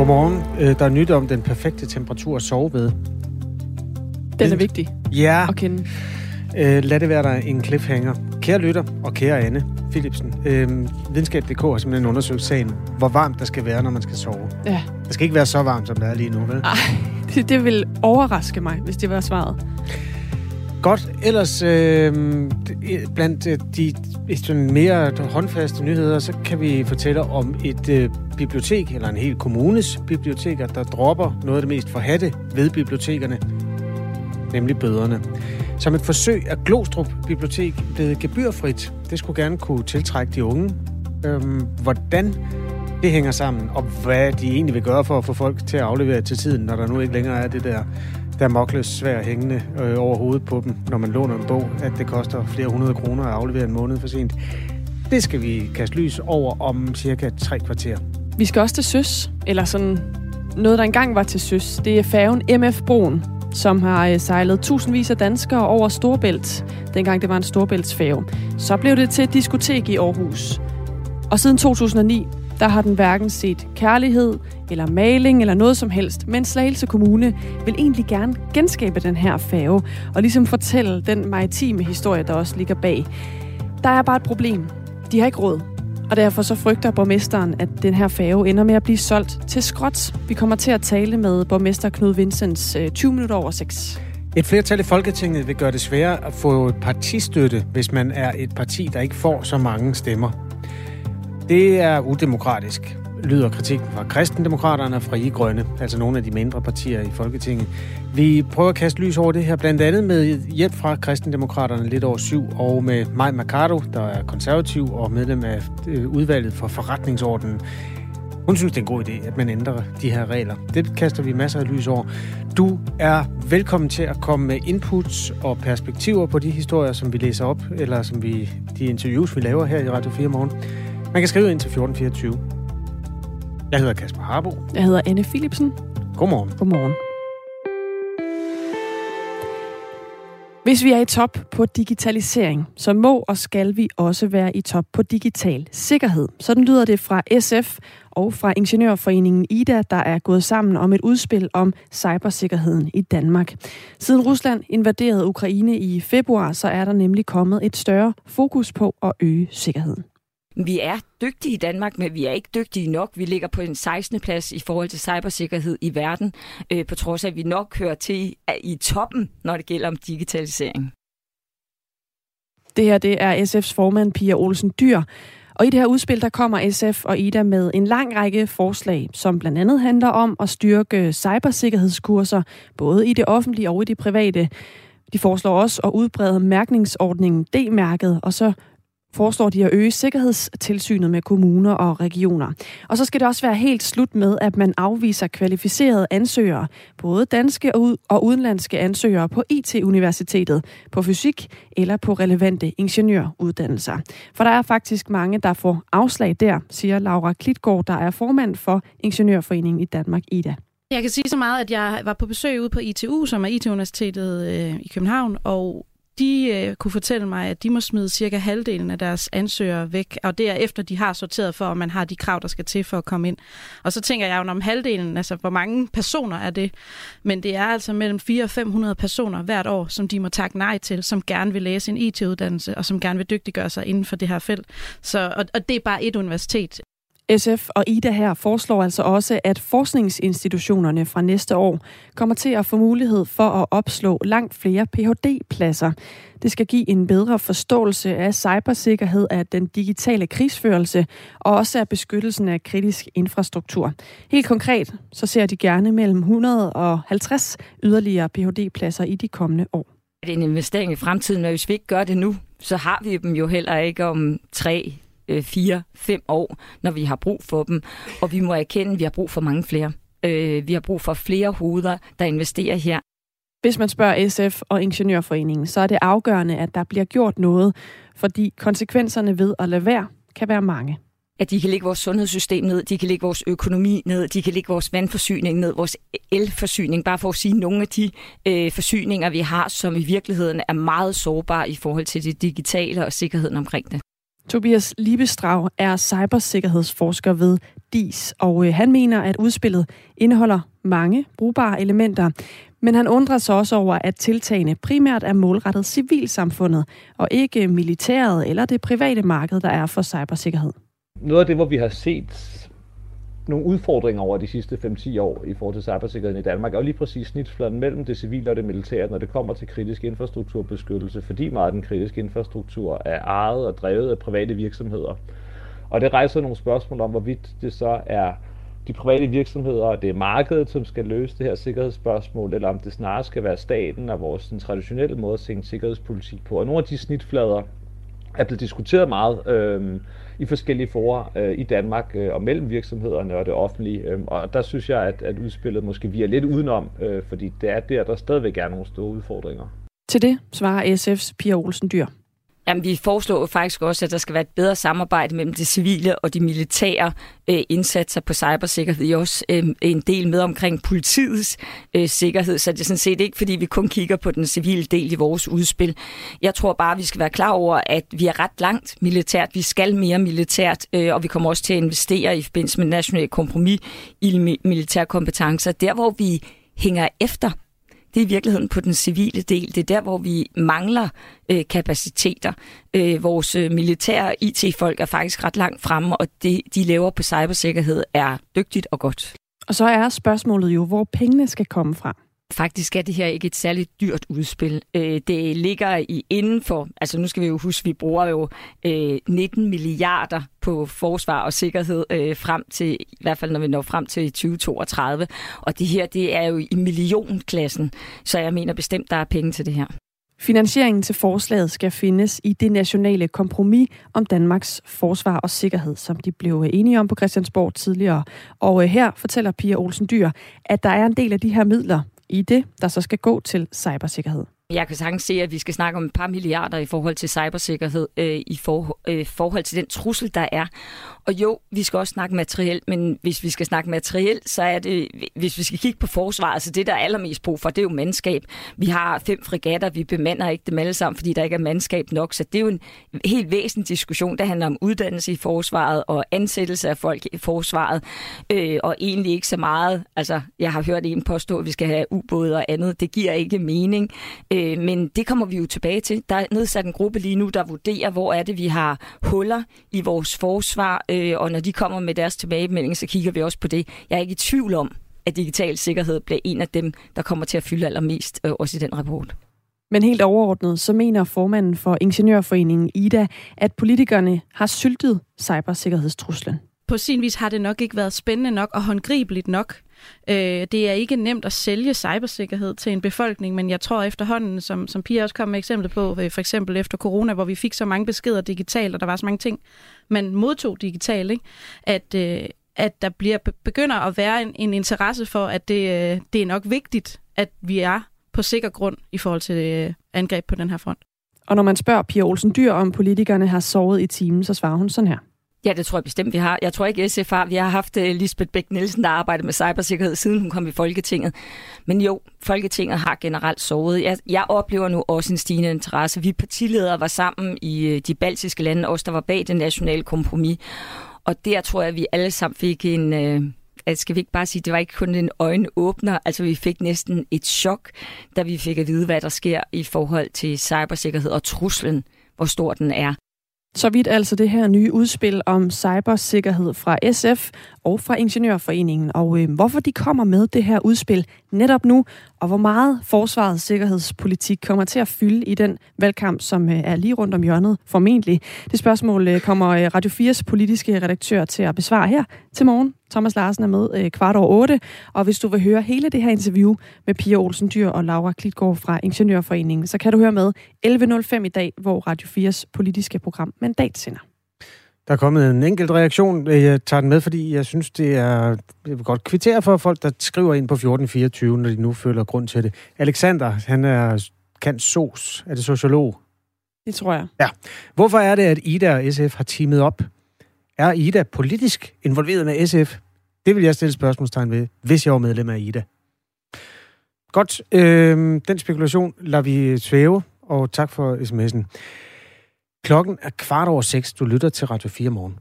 Godmorgen. Øh, der er nyt om den perfekte temperatur at sove ved. Den er vigtig Ja, at kende. øh, lad det være der en cliffhanger. Kære lytter og kære Anne Philipsen, øh, videnskab.dk har simpelthen undersøgt sagen, hvor varmt der skal være, når man skal sove. Ja. Det skal ikke være så varmt, som det er lige nu, vel? Ej, det, det vil overraske mig, hvis det var svaret. Godt. Ellers, øh, blandt øh, de sådan mere håndfaste nyheder, så kan vi fortælle om et øh, bibliotek, eller en hel kommunes biblioteker, der dropper noget af det mest forhatte ved bibliotekerne, nemlig bøderne. Som et forsøg er Glostrup Bibliotek blevet gebyrfrit. Det skulle gerne kunne tiltrække de unge. Øhm, hvordan det hænger sammen, og hvad de egentlig vil gøre for at få folk til at aflevere til tiden, når der nu ikke længere er det der der mokles svær hængende øh, over hovedet på dem, når man låner en bog, at det koster flere hundrede kroner at aflevere en måned for sent. Det skal vi kaste lys over om cirka tre kvarter. Vi skal også til søs, eller sådan noget, der engang var til søs. Det er færgen MF Broen, som har øh, sejlet tusindvis af danskere over Storbælt, dengang det var en Storbæltsfærge. Så blev det til et diskotek i Aarhus. Og siden 2009, der har den hverken set kærlighed, eller maling, eller noget som helst. Men Slagelse Kommune vil egentlig gerne genskabe den her færge, og ligesom fortælle den maritime historie, der også ligger bag. Der er bare et problem. De har ikke råd. Og derfor så frygter borgmesteren, at den her færge ender med at blive solgt til skråt. Vi kommer til at tale med borgmester Knud Vincents 20 øh, minutter over 6. Et flertal i Folketinget vil gøre det sværere at få partistøtte, hvis man er et parti, der ikke får så mange stemmer. Det er udemokratisk, lyder kritikken fra Kristendemokraterne og Frie Grønne, altså nogle af de mindre partier i Folketinget. Vi prøver at kaste lys over det her, blandt andet med hjælp fra Kristendemokraterne lidt over syv, og med Maj Mercado, der er konservativ og medlem af øh, udvalget for forretningsordenen. Hun synes, det er en god idé, at man ændrer de her regler. Det kaster vi masser af lys over. Du er velkommen til at komme med inputs og perspektiver på de historier, som vi læser op, eller som vi, de interviews, vi laver her i Radio 4 morgen. Man kan skrive ind til 1424. Jeg hedder Kasper Harbo. Jeg hedder Anne Philipsen. Godmorgen. Godmorgen. Hvis vi er i top på digitalisering, så må og skal vi også være i top på digital sikkerhed. Sådan lyder det fra SF og fra Ingeniørforeningen IDA, der er gået sammen om et udspil om cybersikkerheden i Danmark. Siden Rusland invaderede Ukraine i februar, så er der nemlig kommet et større fokus på at øge sikkerheden. Vi er dygtige i Danmark, men vi er ikke dygtige nok. Vi ligger på en 16. plads i forhold til cybersikkerhed i verden, øh, på trods af, at vi nok hører til i toppen, når det gælder om digitalisering. Det her det er SF's formand Pia Olsen Dyr. Og i det her udspil, der kommer SF og Ida med en lang række forslag, som blandt andet handler om at styrke cybersikkerhedskurser, både i det offentlige og i det private. De foreslår også at udbrede mærkningsordningen D-mærket, og så foreslår de at øge sikkerhedstilsynet med kommuner og regioner. Og så skal det også være helt slut med, at man afviser kvalificerede ansøgere, både danske og udenlandske ansøgere på IT-universitetet, på fysik eller på relevante ingeniøruddannelser. For der er faktisk mange, der får afslag der, siger Laura Klitgaard, der er formand for Ingeniørforeningen i Danmark, IDA. Jeg kan sige så meget, at jeg var på besøg ude på ITU, som er IT-universitetet øh, i København, og de øh, kunne fortælle mig, at de må smide cirka halvdelen af deres ansøgere væk, og det er efter, de har sorteret for, om man har de krav, der skal til for at komme ind. Og så tænker jeg jo om halvdelen, altså hvor mange personer er det? Men det er altså mellem 400 og 500 personer hvert år, som de må takke nej til, som gerne vil læse en IT-uddannelse, og som gerne vil dygtiggøre sig inden for det her felt. Så, og, og det er bare et universitet. SF og Ida her foreslår altså også, at forskningsinstitutionerne fra næste år kommer til at få mulighed for at opslå langt flere Ph.D.-pladser. Det skal give en bedre forståelse af cybersikkerhed af den digitale krigsførelse og også af beskyttelsen af kritisk infrastruktur. Helt konkret så ser de gerne mellem 150 yderligere Ph.D.-pladser i de kommende år. Det er en investering i fremtiden, men hvis vi ikke gør det nu, så har vi dem jo heller ikke om 3, tre, fire, fem år, når vi har brug for dem. Og vi må erkende, at vi har brug for mange flere. Øh, vi har brug for flere hoveder, der investerer her. Hvis man spørger SF og Ingeniørforeningen, så er det afgørende, at der bliver gjort noget, fordi konsekvenserne ved at lade være kan være mange. At de kan lægge vores sundhedssystem ned, de kan lægge vores økonomi ned, de kan lægge vores vandforsyning ned, vores elforsyning, bare for at sige nogle af de øh, forsyninger, vi har, som i virkeligheden er meget sårbare i forhold til det digitale og sikkerheden omkring det. Tobias Liebestrau er cybersikkerhedsforsker ved DIS, og øh, han mener, at udspillet indeholder mange brugbare elementer, men han undrer sig også over, at tiltagene primært er målrettet civilsamfundet, og ikke militæret eller det private marked, der er for cybersikkerhed. Noget af det, hvor vi har set nogle udfordringer over de sidste 5-10 år i forhold til cybersikkerheden i Danmark, er lige præcis snitfladen mellem det civile og det militære, når det kommer til kritisk infrastrukturbeskyttelse, fordi meget af den kritiske infrastruktur er ejet og drevet af private virksomheder. Og det rejser nogle spørgsmål om, hvorvidt det så er de private virksomheder, og det er markedet, som skal løse det her sikkerhedsspørgsmål, eller om det snarere skal være staten og vores den traditionelle måde at se sikkerhedspolitik på. Og nogle af de snitflader er blevet diskuteret meget øh, i forskellige forer øh, i Danmark øh, og mellem virksomhederne og det offentlige. Øh, og der synes jeg, at, at udspillet måske vi er lidt udenom, øh, fordi det er der, der stadigvæk er nogle store udfordringer. Til det svarer SF's Pia Olsen Dyr. Jamen, vi foreslår faktisk også, at der skal være et bedre samarbejde mellem det civile og de militære øh, indsatser på cybersikkerhed. Det er også øh, en del med omkring politiets øh, sikkerhed, så det er sådan set ikke, fordi vi kun kigger på den civile del i vores udspil. Jeg tror bare, vi skal være klar over, at vi er ret langt militært. Vi skal mere militært, øh, og vi kommer også til at investere i forbindelse med national kompromis i militære kompetencer. Der, hvor vi hænger efter det er i virkeligheden på den civile del. Det er der, hvor vi mangler øh, kapaciteter. Øh, vores øh, militære IT-folk er faktisk ret langt fremme, og det, de laver på cybersikkerhed er dygtigt og godt. Og så er spørgsmålet jo, hvor pengene skal komme fra. Faktisk er det her ikke et særligt dyrt udspil. Øh, det ligger i inden for, altså nu skal vi jo huske, vi bruger jo øh, 19 milliarder på forsvar og sikkerhed øh, frem til, i hvert fald når vi når frem til 2032. Og det her, det er jo i millionklassen, så jeg mener bestemt, der er penge til det her. Finansieringen til forslaget skal findes i det nationale kompromis om Danmarks forsvar og sikkerhed, som de blev enige om på Christiansborg tidligere. Og øh, her fortæller Pia Olsen Dyr, at der er en del af de her midler, i det, der så skal gå til cybersikkerhed. Jeg kan sagtens se, at vi skal snakke om et par milliarder i forhold til cybersikkerhed, øh, i for, øh, forhold til den trussel, der er. Og jo, vi skal også snakke materiel, men hvis vi skal snakke materiel, så er det, hvis vi skal kigge på forsvaret, så det, der er allermest brug for, det er jo mandskab. Vi har fem fregatter, vi bemander ikke dem alle sammen, fordi der ikke er mandskab nok, så det er jo en helt væsentlig diskussion, der handler om uddannelse i forsvaret og ansættelse af folk i forsvaret, øh, og egentlig ikke så meget, altså jeg har hørt en påstå, at vi skal have ubåde og andet, det giver ikke mening, øh, Øh, men det kommer vi jo tilbage til. Der er nedsat en gruppe lige nu, der vurderer, hvor er det, vi har huller i vores forsvar, øh, og når de kommer med deres tilbagemelding, så kigger vi også på det. Jeg er ikke i tvivl om, at digital sikkerhed bliver en af dem, der kommer til at fylde allermest, øh, også i den rapport. Men helt overordnet, så mener formanden for Ingeniørforeningen Ida, at politikerne har syltet cybersikkerhedstruslen. På sin vis har det nok ikke været spændende nok og håndgribeligt nok. Øh, det er ikke nemt at sælge cybersikkerhed til en befolkning, men jeg tror efterhånden, som, som Pia også kom med eksempel på, øh, for eksempel efter corona, hvor vi fik så mange beskeder digitalt, og der var så mange ting, man modtog digitalt, ikke? at øh, at der bliver begynder at være en, en interesse for, at det, øh, det er nok vigtigt, at vi er på sikker grund i forhold til øh, angreb på den her front. Og når man spørger Pia Olsen Dyr, om politikerne har sovet i timen, så svarer hun sådan her. Ja, det tror jeg bestemt, vi har. Jeg tror ikke, SF har. Vi har haft uh, Lisbeth Bæk Nielsen, der arbejder med cybersikkerhed, siden hun kom i Folketinget. Men jo, Folketinget har generelt sovet. Jeg, jeg oplever nu også en stigende interesse. Vi partiledere var sammen i uh, de baltiske lande, også der var bag det nationale kompromis. Og der tror jeg, at vi alle sammen fik en... Uh, skal vi ikke bare sige, det var ikke kun en øjenåbner, altså vi fik næsten et chok, da vi fik at vide, hvad der sker i forhold til cybersikkerhed og truslen, hvor stor den er. Så vidt altså det her nye udspil om cybersikkerhed fra SF og fra Ingeniørforeningen, og øh, hvorfor de kommer med det her udspil netop nu, og hvor meget forsvarets sikkerhedspolitik kommer til at fylde i den valgkamp, som øh, er lige rundt om hjørnet formentlig. Det spørgsmål øh, kommer øh, Radio 4's politiske redaktør til at besvare her til morgen. Thomas Larsen er med øh, kvart over otte, og hvis du vil høre hele det her interview med Pia Olsen Dyr og Laura Klitgaard fra Ingeniørforeningen, så kan du høre med 11.05 i dag, hvor Radio 4's politiske program Mandat sender. Der er kommet en enkelt reaktion. Jeg tager den med, fordi jeg synes, det er... Jeg vil godt kvittere for folk, der skriver ind på 1424, når de nu føler grund til det. Alexander, han er kan sos. Er det sociolog? Det tror jeg. Ja. Hvorfor er det, at Ida og SF har teamet op? Er Ida politisk involveret med SF? Det vil jeg stille spørgsmålstegn ved, hvis jeg var medlem af Ida. Godt. Øh, den spekulation lader vi svæve, og tak for sms'en. Klokken er kvart over seks. Du lytter til Radio 4 morgen.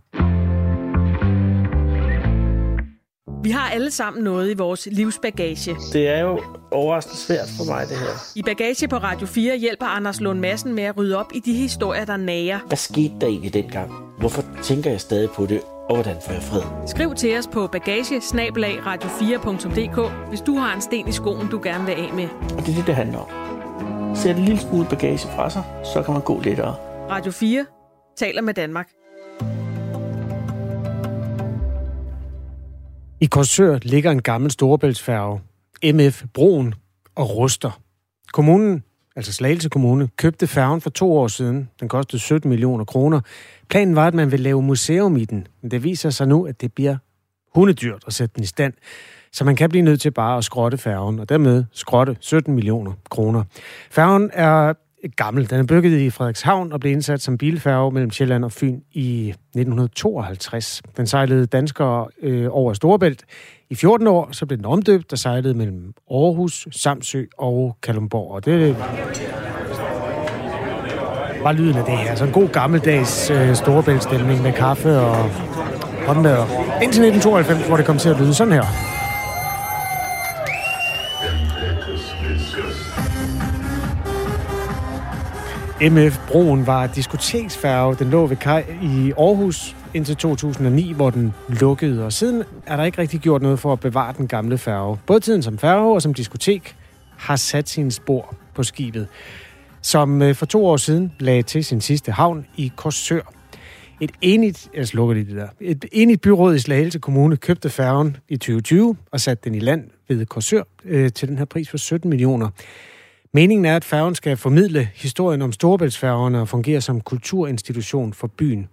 Vi har alle sammen noget i vores livsbagage. Det er jo overraskende svært for mig, det her. I Bagage på Radio 4 hjælper Anders Lund Madsen med at rydde op i de historier, der nager. Hvad skete der egentlig dengang? Hvorfor tænker jeg stadig på det? Og hvordan får jeg fred? Skriv til os på bagage radio4.dk, hvis du har en sten i skoen, du gerne vil af med. Og det er det, det handler om. Sæt en lille smule bagage fra sig, så kan man gå lettere. Radio 4 taler med Danmark. I Korsør ligger en gammel storebæltsfærge, MF Broen, og ruster. Kommunen, altså Slagelse Kommune, købte færgen for to år siden. Den kostede 17 millioner kroner. Planen var, at man ville lave museum i den, men det viser sig nu, at det bliver hundedyrt at sætte den i stand. Så man kan blive nødt til bare at skrotte færgen, og dermed skrotte 17 millioner kroner. Færgen er gammel. Den er bygget i Frederikshavn og blev indsat som bilfærge mellem Sjælland og Fyn i 1952. Den sejlede danskere øh, over Storebælt. I 14 år så blev den omdøbt og sejlede mellem Aarhus, Samsø og Kalumborg. Og det var lyden af det her. Så en god gammeldags øh, Storebæltstemning med kaffe og håndmad. Indtil 1992, hvor det kom til at lyde sådan her. MF Broen var diskoteksfærge. Den lå ved kaj i Aarhus indtil 2009, hvor den lukkede. Og siden er der ikke rigtig gjort noget for at bevare den gamle færge. Både tiden som færge og som diskotek har sat sine spor på skibet, som øh, for to år siden lagde til sin sidste havn i Korsør. Et enigt, jeg slukker lige det der, et enigt byråd i Slagelse Kommune købte færgen i 2020 og satte den i land ved Korsør øh, til den her pris for 17 millioner. Meningen er, at færgen skal formidle historien om Storebæltsfærgerne og fungere som kulturinstitution for byen.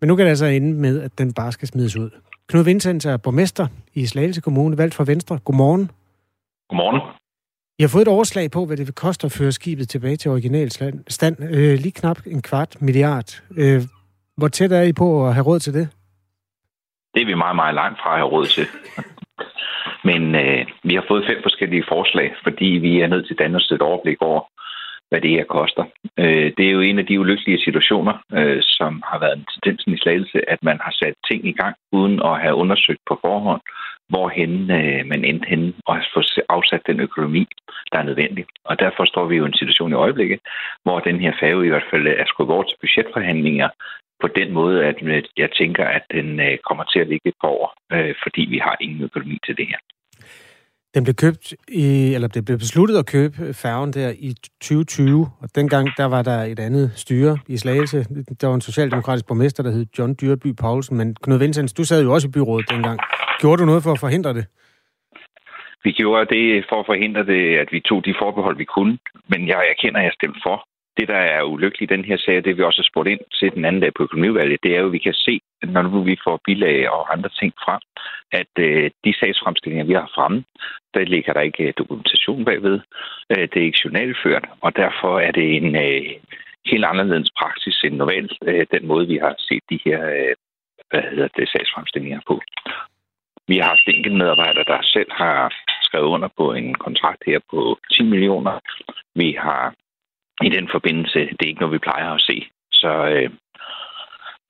Men nu kan det altså ende med, at den bare skal smides ud. Knud Vincent er borgmester i Slagelse Kommune, valgt for Venstre. Godmorgen. Godmorgen. I har fået et overslag på, hvad det vil koste at føre skibet tilbage til original stand. Øh, lige knap en kvart milliard. Øh, hvor tæt er I på at have råd til det? Det er vi meget, meget langt fra at have råd til. Men øh, vi har fået fem forskellige forslag, fordi vi er nødt til at danne et overblik over, hvad det her koster. Øh, det er jo en af de ulykkelige situationer, øh, som har været en tendens i slagelse, at man har sat ting i gang, uden at have undersøgt på forhånd, hvorhen øh, man endte henne og har fået afsat den økonomi, der er nødvendig. Og derfor står vi jo i en situation i øjeblikket, hvor den her færge i hvert fald er skudt over til budgetforhandlinger på den måde, at jeg tænker, at den kommer til at ligge et par år, fordi vi har ingen økonomi til det her. Den blev købt i, eller det blev besluttet at købe færgen der i 2020, og dengang der var der et andet styre i Slagelse. Der var en socialdemokratisk borgmester, der hed John Dyrby Poulsen, men Knud Vincents, du sad jo også i byrådet dengang. Gjorde du noget for at forhindre det? Vi gjorde det for at forhindre det, at vi tog de forbehold, vi kunne, men jeg erkender, at jeg stemte for. Det, der er ulykkeligt i den her sag, det vi også har spurgt ind til den anden dag på økonomivalget, det er jo, at vi kan se, når nu vi får bilag og andre ting frem, at øh, de sagsfremstillinger, vi har fremme, der ligger der ikke øh, dokumentation bagved. Øh, det er ikke journalført, og derfor er det en øh, helt anderledes praksis end normalt, øh, den måde, vi har set de her øh, hvad hedder det, sagsfremstillinger på. Vi har haft enkelte medarbejdere, der selv har skrevet under på en kontrakt her på 10 millioner. Vi har i den forbindelse, det er ikke noget, vi plejer at se. Så øh,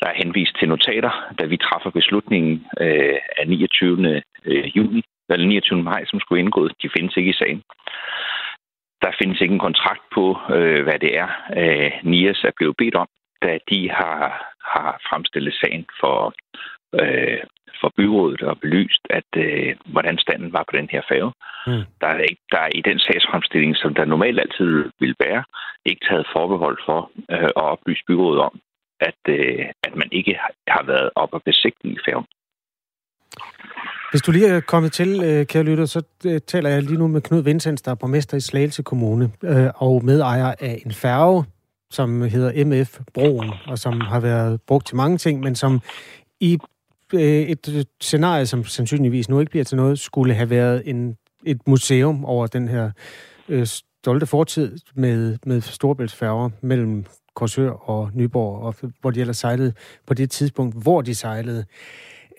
der er henvist til notater, da vi træffer beslutningen øh, af 29. Øh, juni, eller 29. maj, som skulle indgå. De findes ikke i sagen. Der findes ikke en kontrakt på, øh, hvad det er, øh, NIAS er blevet bedt om, da de har, har fremstillet sagen for, øh, for byrådet og belyst, at øh, hvordan standen var på den her færge. Mm. Der, er ikke, der er i den sagsfremstilling, som der normalt altid vil være, ikke taget forbehold for øh, at oplyse byrådet om, at, øh, at man ikke har været op og besigtige færgen. Hvis du lige er kommet til, øh, kære lytter, så øh, taler jeg lige nu med Knud Vincents, der er borgmester i Slagelse Kommune, øh, og medejer af en færge, som hedder MF Broen, og som har været brugt til mange ting, men som i Øh, et øh, scenarie, som sandsynligvis nu ikke bliver til noget, skulle have været en, et museum over den her øh, stolte fortid med, med storbæltsfærger mellem Korsør og Nyborg, og hvor de ellers sejlede på det tidspunkt, hvor de sejlede.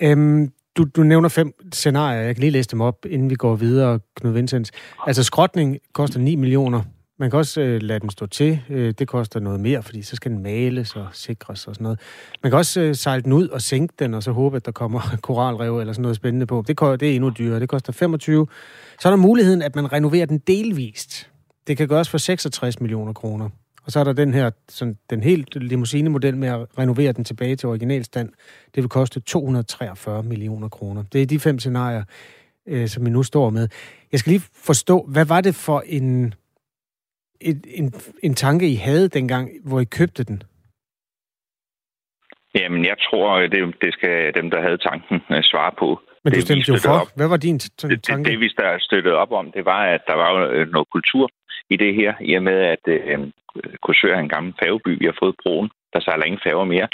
Øhm, du, du nævner fem scenarier. Jeg kan lige læse dem op, inden vi går videre, Knud Vincent. Altså, skrotning koster 9 millioner. Man kan også øh, lade den stå til. Øh, det koster noget mere, fordi så skal den males og sikres og sådan noget. Man kan også øh, sejle den ud og sænke den, og så håbe, at der kommer koralrev eller sådan noget spændende på. Det, det er endnu dyrere. Det koster 25. Så er der muligheden, at man renoverer den delvist. Det kan gøres for 66 millioner kroner. Og så er der den her, sådan, den helt limousine-model med at renovere den tilbage til originalstand. Det vil koste 243 millioner kroner. Det er de fem scenarier, øh, som vi nu står med. Jeg skal lige forstå, hvad var det for en, en, en, en tanke, I havde dengang, hvor I købte den? Jamen, jeg tror, det, det skal dem, der havde tanken, øh, svare på. Men du stemte jo for. Op. Hvad var din tanke? Det, det, det, vi der støttede op om, det var, at der var øh, noget kultur i det her, i og med, at øh, Korsør er en gammel færgeby. Vi har fået broen. Der sejler ingen færger mere.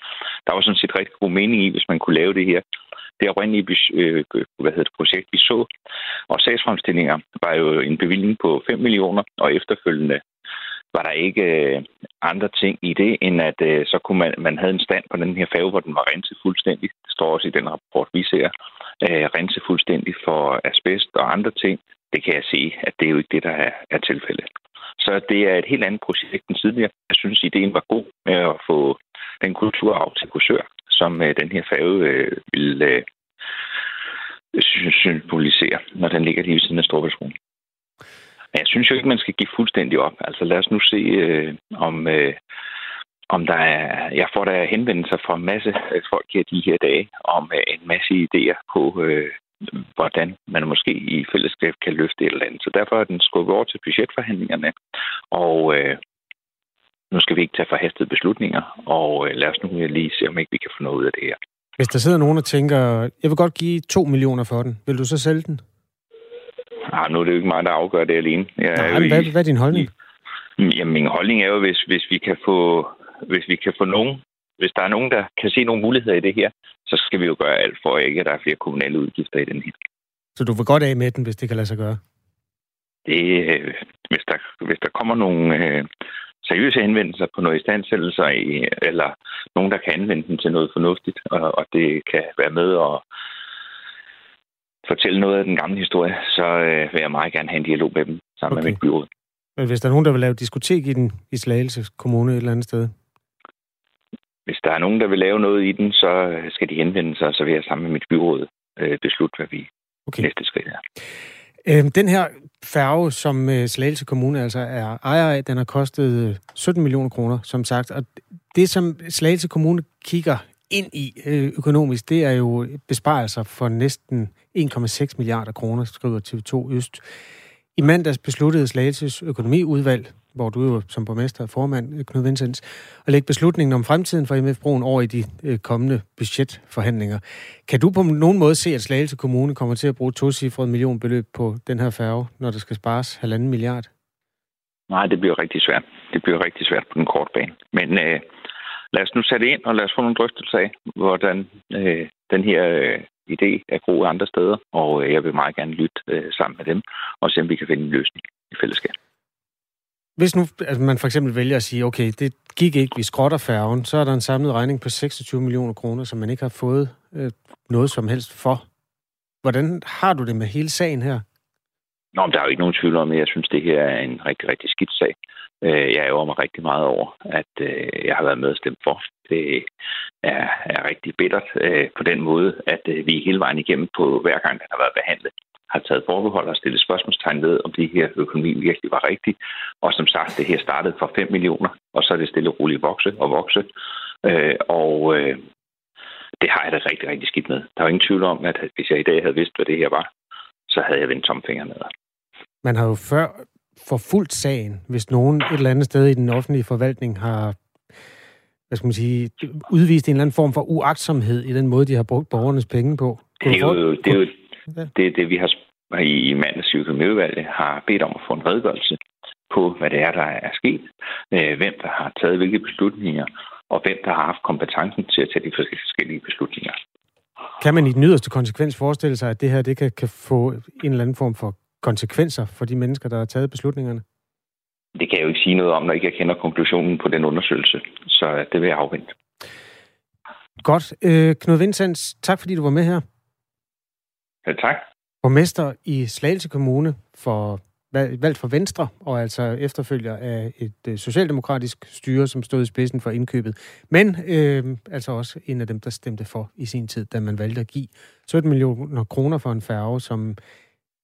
Der var sådan set rigtig god mening i, hvis man kunne lave det her. Det oprindelige øh, hvad hedder det, projekt, vi så, og sagsfremstillinger var jo en bevilling på 5 millioner, og efterfølgende var der ikke øh, andre ting i det, end at øh, så kunne man, man havde en stand på den her færge, hvor den var renset fuldstændig. Det står også i den rapport, vi ser. Øh, renset fuldstændig for asbest og andre ting. Det kan jeg se, at det er jo ikke det, der er, er tilfældet. Så det er et helt andet projekt end tidligere. Jeg synes, ideen var god med at få den kulturarv til Kursør, som øh, den her færge øh, vil øh, symbolisere, når den ligger lige ved siden af Storbritannien. Men jeg synes jo ikke, man skal give fuldstændig op. Altså lad os nu se, øh, om, øh, om der er... Jeg får der henvendelser fra en masse øh, folk her de her dage om øh, en masse idéer på, øh, hvordan man måske i fællesskab kan løfte et eller andet. Så derfor er den skubbet over til budgetforhandlingerne. Og øh, nu skal vi ikke tage forhastede beslutninger, og øh, lad os nu lige se, om ikke vi kan få noget ud af det her. Hvis der sidder nogen og tænker, jeg vil godt give 2 millioner for den, vil du så sælge den? Ah, nu er det jo ikke mig, der afgør det alene. Jeg Nej, men hvad, hvad er din holdning? Jamen, min holdning er jo, hvis, hvis vi kan få hvis vi kan få nogen, hvis der er nogen, der kan se nogle muligheder i det her, så skal vi jo gøre alt for, at ikke at der er flere kommunale udgifter i den her. Så du vil godt af med den, hvis det kan lade sig gøre? Det, øh, hvis, der, hvis der kommer nogle øh, seriøse henvendelser på noget istandsættelser, i, eller nogen, der kan anvende den til noget fornuftigt, og, og det kan være med at fortælle noget af den gamle historie, så øh, vil jeg meget gerne have en dialog med dem sammen okay. med mit byråd. Men hvis der er nogen, der vil lave diskotek i den i Slagelse Kommune et eller andet sted? Hvis der er nogen, der vil lave noget i den, så skal de henvende sig, og så vil jeg sammen med mit byråd øh, beslutte, hvad vi okay. næste skridt er. Øhm, den her færge, som øh, Slagelse Kommune altså er ejer af, den har kostet 17 øh, millioner kroner, som sagt. Og det, som Slagelse Kommune kigger ind i øh, økonomisk, det er jo besparelser for næsten 1,6 milliarder kroner, skriver TV2 Øst. I mandags besluttede Slagelses økonomiudvalg, hvor du jo som borgmester er formand, øh, Knud Vincents, at lægge beslutningen om fremtiden for MF-broen over i de øh, kommende budgetforhandlinger. Kan du på nogen måde se, at Slagelse Kommune kommer til at bruge to cifrede millionbeløb på den her færge, når der skal spares halvanden milliard? Nej, det bliver rigtig svært. Det bliver rigtig svært på den korte bane. Men øh, lad os nu sætte ind, og lad os få nogle drøftelser af, hvordan øh, den her øh, idé er groet andre steder, og øh, jeg vil meget gerne lytte øh, sammen med dem, og se om vi kan finde en løsning i fællesskab. Hvis nu altså man for eksempel vælger at sige, okay, det gik ikke, vi skrotter færgen, så er der en samlet regning på 26 millioner kroner, som man ikke har fået øh, noget som helst for. Hvordan har du det med hele sagen her? Nå, men der er jo ikke nogen tvivl om, at jeg synes, det her er en rigtig, rigtig skidt sag. Øh, jeg ærger mig rigtig meget over, at øh, jeg har været med at stemme for. Det er, er rigtig bittert øh, på den måde, at vi hele vejen igennem på hver gang, den har været behandlet, har taget forbehold og stillet spørgsmålstegn ved, om det her økonomi virkelig var rigtig. Og som sagt, det her startede for 5 millioner, og så er det stille og roligt vokse og vokse. Og det har jeg da rigtig, rigtig skidt med. Der er ingen tvivl om, at hvis jeg i dag havde vidst, hvad det her var, så havde jeg vendt tomfingeren ned. Man har jo før forfulgt sagen, hvis nogen et eller andet sted i den offentlige forvaltning har hvad skal man sige, udvist en eller anden form for uagtsomhed i den måde, de har brugt borgernes penge på. Det er jo det, er jo, det, er det vi har i mandags økonomiudvalget har bedt om at få en redegørelse på, hvad det er, der er sket, øh, hvem der har taget hvilke beslutninger, og hvem der har haft kompetencen til at tage de forskellige beslutninger. Kan man i den yderste konsekvens forestille sig, at det her det kan, kan få en eller anden form for konsekvenser for de mennesker, der har taget beslutningerne? Det kan jeg jo ikke sige noget om, når ikke jeg kender konklusionen på den undersøgelse. Så det vil jeg afvente. Godt. Øh, Knud Vincents, tak fordi du var med her. Ja, tak. Borgmester i Slagelse Kommune for valgt for Venstre, og altså efterfølger af et øh, socialdemokratisk styre, som stod i spidsen for indkøbet. Men øh, altså også en af dem, der stemte for i sin tid, da man valgte at give 17 millioner kroner for en færge, som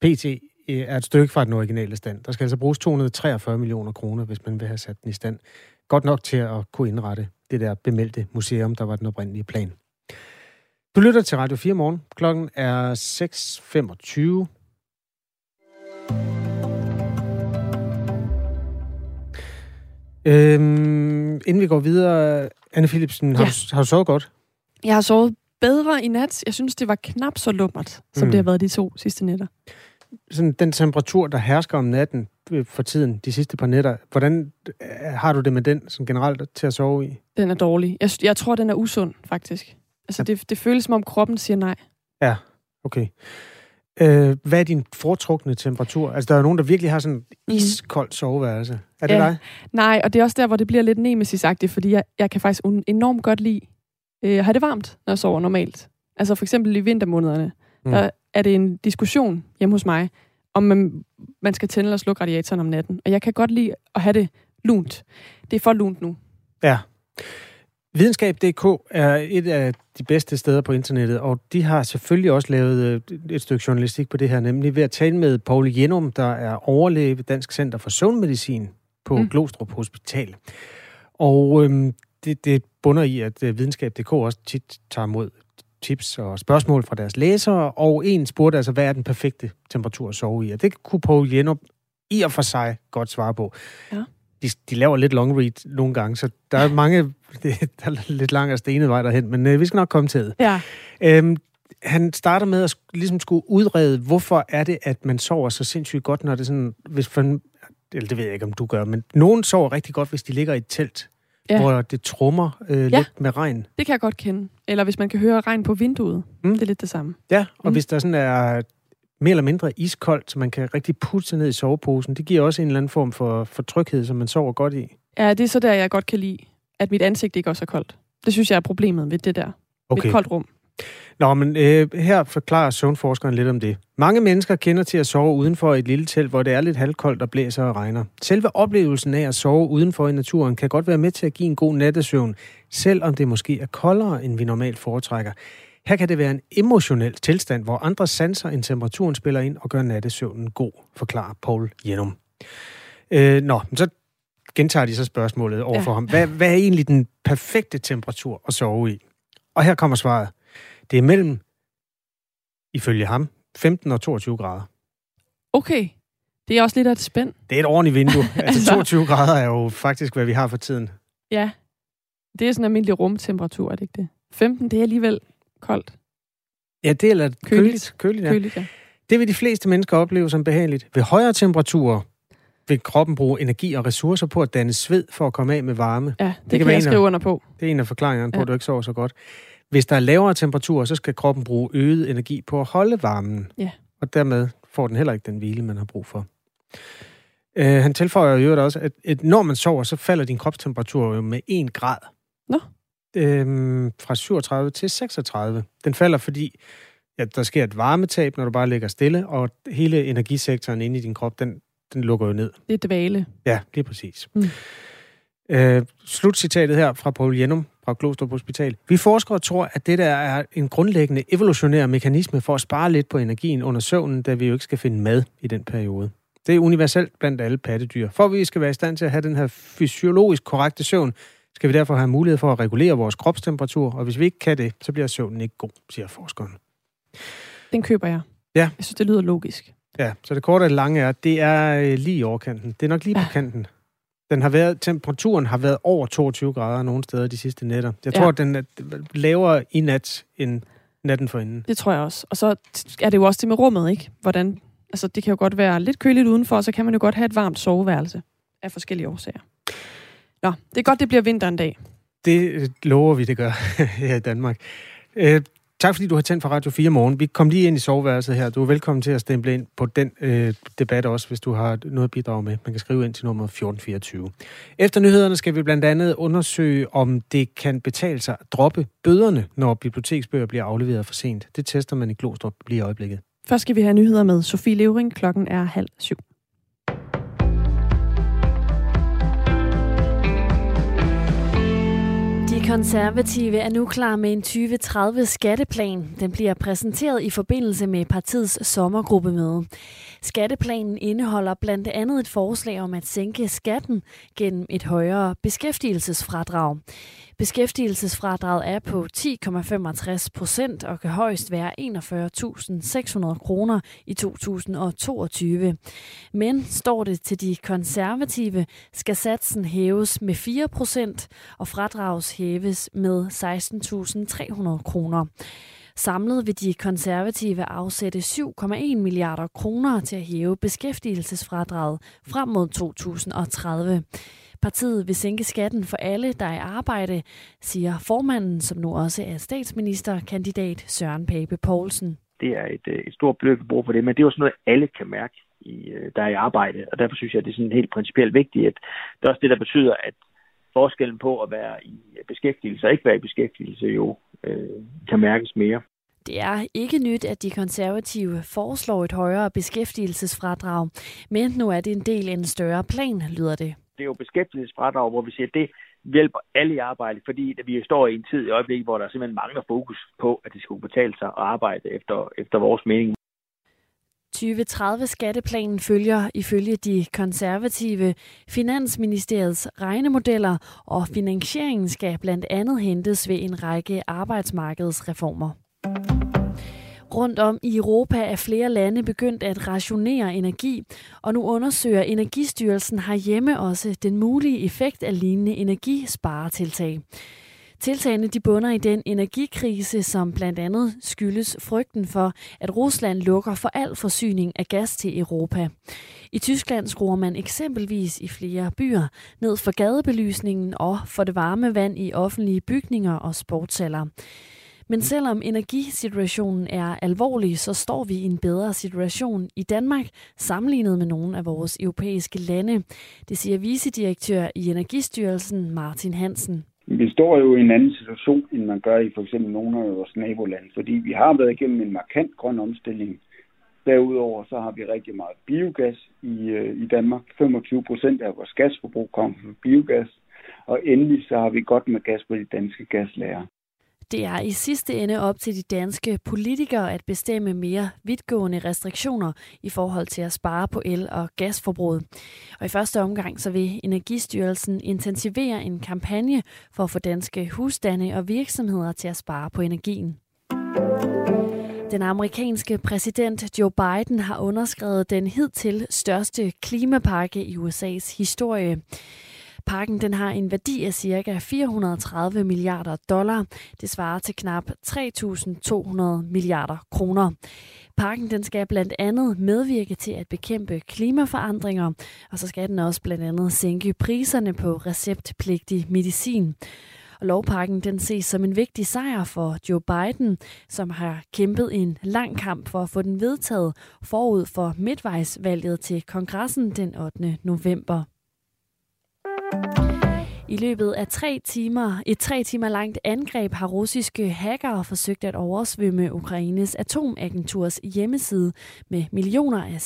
PT er et stykke fra den originale stand. Der skal altså bruges 243 millioner kroner, hvis man vil have sat den i stand. Godt nok til at kunne indrette det der bemeldte museum, der var den oprindelige plan. Du lytter til Radio 4 morgen. Klokken er 6.25. Øhm, inden vi går videre, Anne Philipsen, har, Ja. du, har du sovet godt? Jeg har sovet bedre i nat. Jeg synes, det var knap så lummert, som Mm. mm. det har været de to sidste nætter. Sådan den temperatur, der hersker om natten øh, for tiden, de sidste par nætter, hvordan øh, har du det med den sådan generelt til at sove i? Den er dårlig. Jeg, jeg tror, den er usund, faktisk. Altså, det, det føles som om kroppen siger nej. Ja, okay. Øh, hvad er din foretrukne temperatur? Altså, der er nogen, der virkelig har sådan Mm. iskoldt soveværelse. Er det Ja. dig? Nej, og det er også der, hvor det bliver lidt nemesisagtigt, fordi jeg, jeg kan faktisk enormt godt lide øh, have det varmt, når jeg sover normalt. Altså for eksempel i vintermånederne, mm. der er det en diskussion hjemme hos mig, om man, man skal tænde eller slukke radiatoren om natten. Og jeg kan godt lide at have det lunt. Det er for lunt nu. Ja. Videnskab.dk er et af de bedste steder på internettet, og de har selvfølgelig også lavet øh, et stykke journalistik på det her, nemlig ved at tale med Paul Jenum, der er overlæge ved Dansk Center for Søvnmedicin på mm. Glostrup Hospital. Og øhm, det, det bunder i, at øh, Videnskab.dk også tit tager imod tips og spørgsmål fra deres læsere, og en spurgte altså, hvad er den perfekte temperatur at sove i? Og det kunne Paul Jenum i og for sig godt svare på. Ja. De, de laver lidt long read nogle gange, så der er mange, der er lidt lang og stenet vej derhen, men øh, vi skal nok komme til det. Ja. Øhm, han starter med at ligesom skulle udrede, hvorfor er det, at man sover så sindssygt godt, når det sådan, hvis for, eller det ved jeg ikke, om du gør, men nogen sover rigtig godt, hvis de ligger i et telt, ja. Hvor det trummer øh, ja. Lidt med regn. Det kan jeg godt kende. Eller hvis man kan høre regn på vinduet. Mm. Det er lidt det samme. Ja, og mm. Hvis der sådan er mere eller mindre iskoldt, så man kan rigtig putte sig ned i soveposen, det giver også en eller anden form for, for tryghed, som man sover godt i. Ja, det er så der, jeg godt kan lide, at mit ansigt ikke også er koldt. Det synes jeg er problemet ved det der. Okay. Et koldt rum. Nå, men øh, her forklarer søvnforskeren lidt om det. Mange mennesker kender til at sove udenfor et lille telt, hvor det er lidt halvkoldt og blæser og regner. Selve oplevelsen af at sove udenfor i naturen kan godt være med til at give en god nattesøvn, selvom det måske er koldere, end vi normalt foretrækker. Her kan det være en emotionel tilstand, hvor andre sanser end temperaturen spiller ind og gør nattesøvnen god, forklarer Paul Jenum. Øh, nå, så gentager de så spørgsmålet over for Ja. ham. Hvad, hvad er egentlig den perfekte temperatur at sove i? Og her kommer svaret. Det er mellem, ifølge ham, 15 og 22 grader. Okay. Det er også lidt af et spænd. Det er et ordentligt vindue. altså Altså- 22 grader er jo faktisk, hvad vi har for tiden. Ja. Det er sådan en almindelig rumtemperatur, er det ikke det? 15, det er alligevel koldt. Ja, det er lidt køligt. Køligt. køligt ja. Køligt, ja. Det vil de fleste mennesker opleve som behageligt. Ved højere temperaturer vil kroppen bruge energi og ressourcer på at danne sved for at komme af med varme. Ja, det, det kan kan, jeg skrive under på. Det er en af forklaringerne på, Ja. at du ikke sover så godt. Hvis der er lavere temperaturer, så skal kroppen bruge øget energi på at holde varmen. Ja. Og dermed får den heller ikke den hvile, man har brug for. Uh, han tilføjer jo også, at, at når man sover, så falder din kropstemperatur jo med 1 grad. Nå. Øhm, fra 37 til 36. Den falder, fordi ja, der sker et varmetab, når du bare ligger stille, og hele energisektoren inde i din krop, den, den lukker jo ned. Det er dvale. Ja, det er præcis. Mm. Øh, slutcitatet her fra Paul Jenum fra Glostrup Hospital. Vi forskere tror, at det der er en grundlæggende evolutionær mekanisme for at spare lidt på energien under søvnen, da vi jo ikke skal finde mad i den periode. Det er universelt blandt alle pattedyr. For at vi skal være i stand til at have den her fysiologisk korrekte søvn, skal vi derfor have mulighed for at regulere vores kropstemperatur, og hvis vi ikke kan det, så bliver søvnen ikke god, siger forskeren. Den køber jeg. Ja. Jeg synes, det lyder logisk. Ja, så det korte og det lange er, det er øh, lige i overkanten. Det er nok lige på Ja. kanten. Den har været, temperaturen har været over 22 grader nogle steder de sidste nætter. Jeg tror, Ja. at den er lavere i nat end natten forinden. Det tror jeg også. Og så er det jo også det med rummet, ikke? Hvordan, altså, det kan jo godt være lidt køligt udenfor, og så kan man jo godt have et varmt soveværelse af forskellige årsager. Nå, det er godt, det bliver vinter en dag. Det øh, lover vi, det gør her i Danmark. Tak fordi du har tændt for Radio 4 morgen. Vi kom lige ind i soveværelset her. Du er velkommen til at stemple ind på den øh, debat også, hvis du har noget at bidrage med. Man kan skrive ind til nummer 1424. Efter nyhederne skal vi blandt andet undersøge, om det kan betale sig at droppe bøderne, når biblioteksbøger bliver afleveret for sent. Det tester man i Glostrup lige i øjeblikket. Først skal vi have nyheder med Sofie Levering. Klokken er halv syv. Konservative er nu klar med en 2030 skatteplan. Den bliver præsenteret i forbindelse med partiets sommergruppemøde. Skatteplanen indeholder blandt andet et forslag om at sænke skatten gennem et højere beskæftigelsesfradrag. Beskæftigelsesfradraget er på 10,65 procent og kan højst være 41.600 kroner i 2022. Men står det til de konservative, skal satsen hæves med 4 procent og fradrags hæves med 16.300 kroner. Samlet vil de konservative afsætte 7,1 milliarder kroner til at hæve beskæftigelsesfradraget frem mod 2030. Partiet vil sænke skatten for alle, der er i arbejde, siger formanden, som nu også er statsministerkandidat Søren Pape Poulsen. Det er et, øh, et stort beløb, vi bruger på det, men det er også noget, alle kan mærke, i, øh, der er i arbejde. Og derfor synes jeg, at det er sådan helt principielt vigtigt, at det er også det, der betyder, at forskellen på at være i beskæftigelse og ikke være i beskæftigelse jo øh, kan mærkes mere. Det er ikke nyt, at de konservative foreslår et højere beskæftigelsesfradrag, men nu er det en del af en større plan, lyder det det er jo beskæftigelsesfradrag, hvor vi siger, at det hjælper alle i arbejde, fordi vi står i en tid i øjeblikket, hvor der simpelthen mangler fokus på, at det skulle betale sig at arbejde efter, efter vores mening. 2030-skatteplanen følger ifølge de konservative Finansministeriets regnemodeller, og finansieringen skal blandt andet hentes ved en række arbejdsmarkedsreformer. Rundt om i Europa er flere lande begyndt at rationere energi, og nu undersøger Energistyrelsen herhjemme også den mulige effekt af lignende energisparetiltag. Tiltagene de bunder i den energikrise, som blandt andet skyldes frygten for, at Rusland lukker for al forsyning af gas til Europa. I Tyskland skruer man eksempelvis i flere byer ned for gadebelysningen og for det varme vand i offentlige bygninger og sportshaller. Men selvom energisituationen er alvorlig, så står vi i en bedre situation i Danmark sammenlignet med nogle af vores europæiske lande. Det siger vicedirektør i Energistyrelsen Martin Hansen. Vi står jo i en anden situation, end man gør i for eksempel nogle af vores nabolande, fordi vi har været igennem en markant grøn omstilling. Derudover så har vi rigtig meget biogas i, øh, i Danmark. 25 procent af vores gasforbrug kommer fra biogas. Og endelig så har vi godt med gas på de danske gaslager. Det er i sidste ende op til de danske politikere at bestemme mere vidtgående restriktioner i forhold til at spare på el- og gasforbruget. Og i første omgang så vil Energistyrelsen intensivere en kampagne for at få danske husstande og virksomheder til at spare på energien. Den amerikanske præsident Joe Biden har underskrevet den hidtil største klimapakke i USA's historie. Pakken den har en værdi af ca. 430 milliarder dollar. Det svarer til knap 3.200 milliarder kroner. Pakken den skal blandt andet medvirke til at bekæmpe klimaforandringer, og så skal den også blandt andet sænke priserne på receptpligtig medicin. Og lovpakken den ses som en vigtig sejr for Joe Biden, som har kæmpet en lang kamp for at få den vedtaget forud for midtvejsvalget til kongressen den 8. november. I løbet af tre timer, et tre timer langt angreb har russiske hackere forsøgt at oversvømme Ukraines atomagenturs hjemmeside med millioner af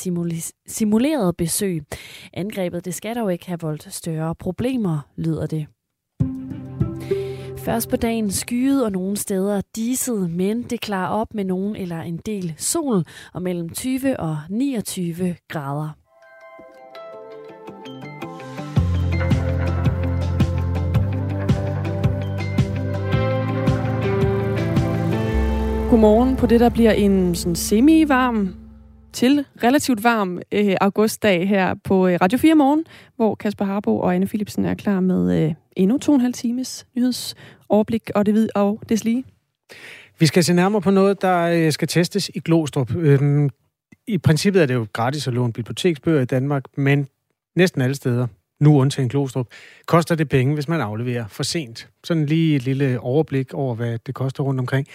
simulerede besøg. Angrebet det skal dog ikke have voldt større problemer, lyder det. Først på dagen skyet og nogle steder diset, men det klarer op med nogen eller en del sol og mellem 20 og 29 grader. Godmorgen på det, der bliver en sådan semi-varm til relativt varm øh, augustdag her på øh, Radio 4 Morgen, hvor Kasper Harbo og Anne Philipsen er klar med øh, endnu to og en halv times nyhedsoverblik og det vid og det lige. Vi skal se nærmere på noget, der øh, skal testes i Glostrup. Øhm, I princippet er det jo gratis at låne biblioteksbøger i Danmark, men næsten alle steder, nu undtagen Glostrup, koster det penge, hvis man afleverer for sent. Sådan lige et lille overblik over, hvad det koster rundt omkring.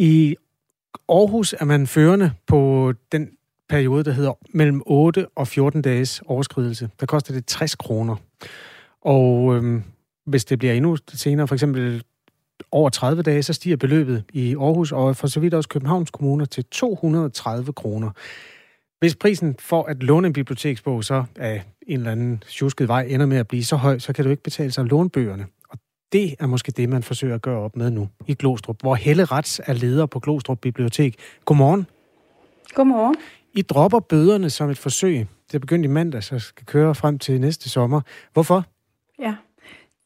I Aarhus er man førende på den periode, der hedder mellem 8 og 14 dages overskridelse. Der koster det 60 kroner. Og øhm, hvis det bliver endnu senere, for eksempel over 30 dage, så stiger beløbet i Aarhus og for så vidt også Københavns Kommune til 230 kroner. Hvis prisen for at låne en biblioteksbog så af en eller anden tjusket vej ender med at blive så høj, så kan du ikke betale sig lånbøgerne. Det er måske det, man forsøger at gøre op med nu i Glostrup, hvor Helle Rets er leder på Glostrup Bibliotek. Godmorgen. Godmorgen. I dropper bøderne som et forsøg. Det er begyndt i mandag, så skal køre frem til næste sommer. Hvorfor? Ja,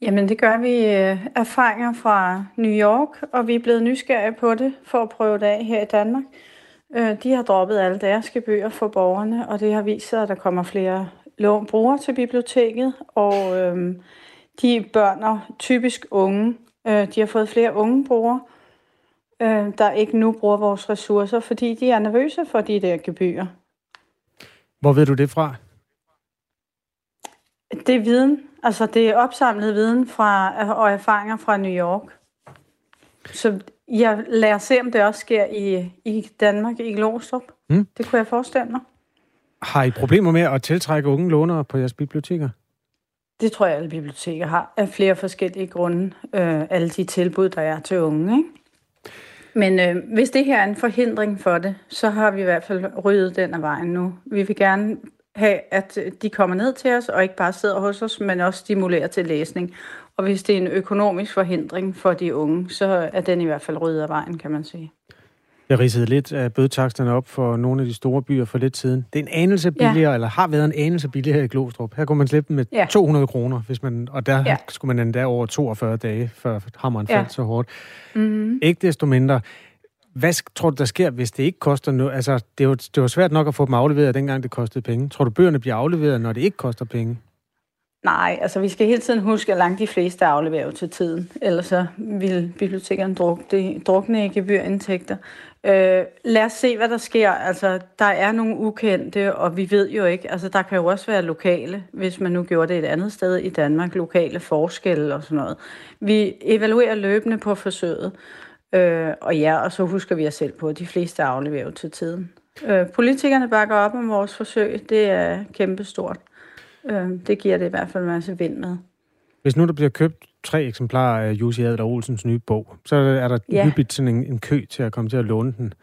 jamen det gør vi øh, erfaringer fra New York, og vi er blevet nysgerrige på det for at prøve det af her i Danmark. Øh, de har droppet alle deres gebyrer for borgerne, og det har vist sig, at der kommer flere lån brugere til biblioteket, og øh, de børn og typisk unge, øh, de har fået flere unge brugere, øh, der ikke nu bruger vores ressourcer, fordi de er nervøse for de der gebyrer. Hvor ved du det fra? Det er viden. Altså, det er opsamlet viden fra, og erfaringer fra New York. Så jeg lader se, om det også sker i, i Danmark, i Glostrup. Mm. Det kunne jeg forestille mig. Har I problemer med at tiltrække unge lånere på jeres biblioteker? Det tror jeg, alle biblioteker har, af flere forskellige grunde. Øh, alle de tilbud, der er til unge. Ikke? Men øh, hvis det her er en forhindring for det, så har vi i hvert fald ryddet den af vejen nu. Vi vil gerne have, at øh, de kommer ned til os, og ikke bare sidder hos os, men også stimulerer til læsning. Og hvis det er en økonomisk forhindring for de unge, så er den i hvert fald ryddet af vejen, kan man sige. Jeg ridsede lidt af bødetaksterne op for nogle af de store byer for lidt siden. Det er en anelse billigere, ja. eller har været en anelse billigere i Glostrup. Her kunne man slippe med ja. 200 kroner, hvis man, og der ja. skulle man endda over 42 dage, før hammeren ja. faldt så hårdt. Mm-hmm. Ikke desto mindre. Hvad tror du, der sker, hvis det ikke koster noget? Altså, det jo, det var svært nok at få dem afleveret, dengang det kostede penge. Tror du, bøgerne bliver afleveret, når det ikke koster penge? Nej, altså vi skal hele tiden huske, at langt de fleste afleverer til tiden. Ellers så vil bibliotekerne drukne, drukne i gebyrindtægter. Øh, lad os se, hvad der sker. Altså, der er nogle ukendte, og vi ved jo ikke, altså der kan jo også være lokale, hvis man nu gjorde det et andet sted i Danmark, lokale forskelle og sådan noget. Vi evaluerer løbende på forsøget, øh, og ja, og så husker vi os selv på, at de fleste afleverer til tiden. Øh, politikerne bakker op om vores forsøg, det er kæmpestort. Øh, det giver det i hvert fald en masse vind med. Hvis nu der bliver købt tre eksemplarer af Jussi Adler Olsens nye bog, så er der ja. hyppigt sådan en, en kø til at komme til at låne den.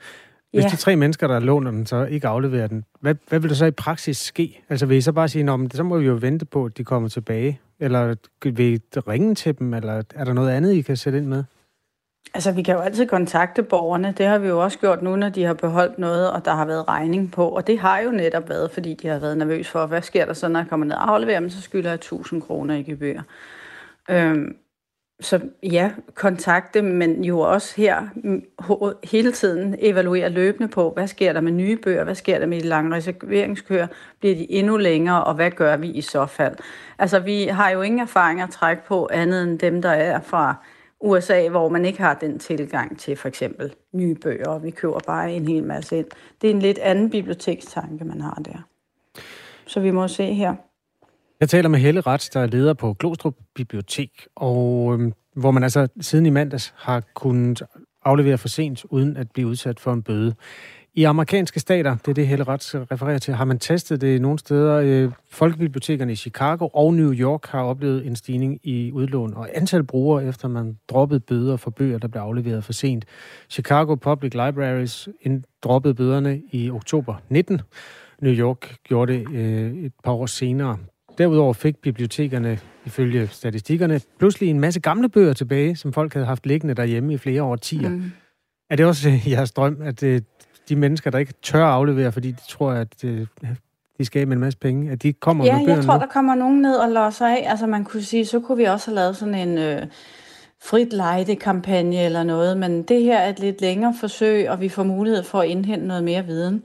Hvis ja. de tre mennesker, der låner den, så ikke afleverer den, hvad, hvad vil der så i praksis ske? Altså vil I så bare sige, at så må vi jo vente på, at de kommer tilbage? Eller vil I ringe til dem? Eller er der noget andet, I kan sætte ind med? Altså, vi kan jo altid kontakte borgerne. Det har vi jo også gjort nu, når de har beholdt noget, og der har været regning på. Og det har jo netop været, fordi de har været nervøse for, hvad sker der så, når jeg kommer ned og afleverer dem, så skylder jeg 1000 kroner i gebyr. Øhm, så ja, kontakte, men jo også her hele tiden evaluere løbende på, hvad sker der med nye bøger, hvad sker der med de lange reserveringskøer, bliver de endnu længere, og hvad gør vi i så fald? Altså, vi har jo ingen erfaring at trække på andet end dem, der er fra USA, hvor man ikke har den tilgang til for eksempel nye bøger, og vi køber bare en hel masse ind. Det er en lidt anden bibliotekstanke, man har der. Så vi må se her. Jeg taler med Helle Rets, der er leder på Glostrup Bibliotek, og øhm, hvor man altså siden i mandags har kunnet aflevere for sent, uden at blive udsat for en bøde. I amerikanske stater, det er det Helle Rets refererer til, har man testet det nogle steder. Øh, folkebibliotekerne i Chicago og New York har oplevet en stigning i udlån og antal brugere, efter man droppede bøder for bøger, der blev afleveret for sent. Chicago Public Libraries droppede bøderne i oktober 19. New York gjorde det øh, et par år senere. Derudover fik bibliotekerne, ifølge statistikkerne, pludselig en masse gamle bøger tilbage, som folk havde haft liggende derhjemme i flere årtier. Mm. Er det også jeres drøm, at øh, de mennesker, der ikke tør aflevere, fordi de tror, at øh, de skal med en masse penge, at de kommer ja, med bøgerne jeg tror, nu? der kommer nogen ned og låser af. Altså man kunne sige, så kunne vi også have lavet sådan en øh, frit lejde-kampagne eller noget, men det her er et lidt længere forsøg, og vi får mulighed for at indhente noget mere viden.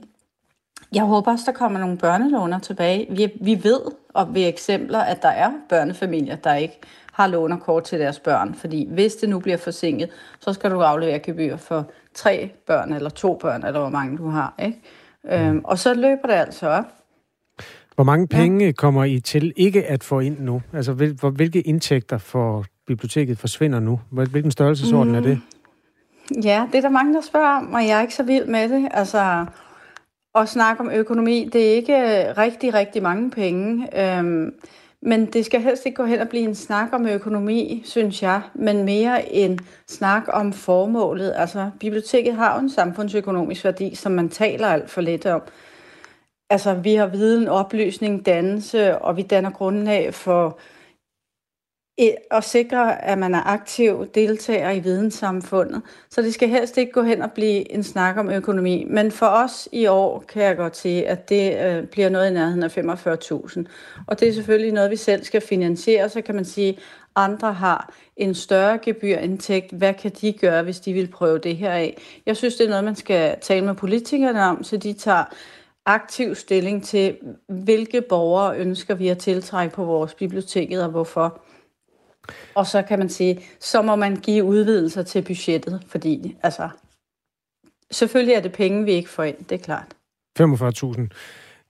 Jeg håber også, der kommer nogle børnelåner tilbage. Vi, vi ved, og ved eksempler, at der er børnefamilier, der ikke har lånerkort til deres børn. Fordi hvis det nu bliver forsinket, så skal du aflevere gebyr for tre børn, eller to børn, eller hvor mange du har. Ikke? Øhm, og så løber det altså op. Hvor mange penge ja. kommer I til ikke at få ind nu? Altså, hvil, hvilke indtægter for biblioteket forsvinder nu? Hvilken størrelsesorden mm. er det? Ja, det er der mange, der spørger om, og jeg er ikke så vild med det. Altså, at snakke om økonomi, det er ikke rigtig, rigtig mange penge. Øhm, men det skal helst ikke gå hen og blive en snak om økonomi, synes jeg, men mere en snak om formålet. Altså, biblioteket har jo en samfundsøkonomisk værdi, som man taler alt for lidt om. Altså, vi har viden, oplysning, dannelse, og vi danner grundlag for at sikre, at man er aktiv deltager i videnssamfundet. Så det skal helst ikke gå hen og blive en snak om økonomi. Men for os i år kan jeg godt sige, at det øh, bliver noget i nærheden af 45.000. Og det er selvfølgelig noget, vi selv skal finansiere. Så kan man sige, andre har en større gebyrindtægt. Hvad kan de gøre, hvis de vil prøve det her af? Jeg synes, det er noget, man skal tale med politikerne om, så de tager aktiv stilling til, hvilke borgere ønsker vi at tiltrække på vores biblioteket, og hvorfor. Og så kan man sige, så må man give udvidelser til budgettet, fordi altså, selvfølgelig er det penge, vi ikke får ind, det er klart. 45.000.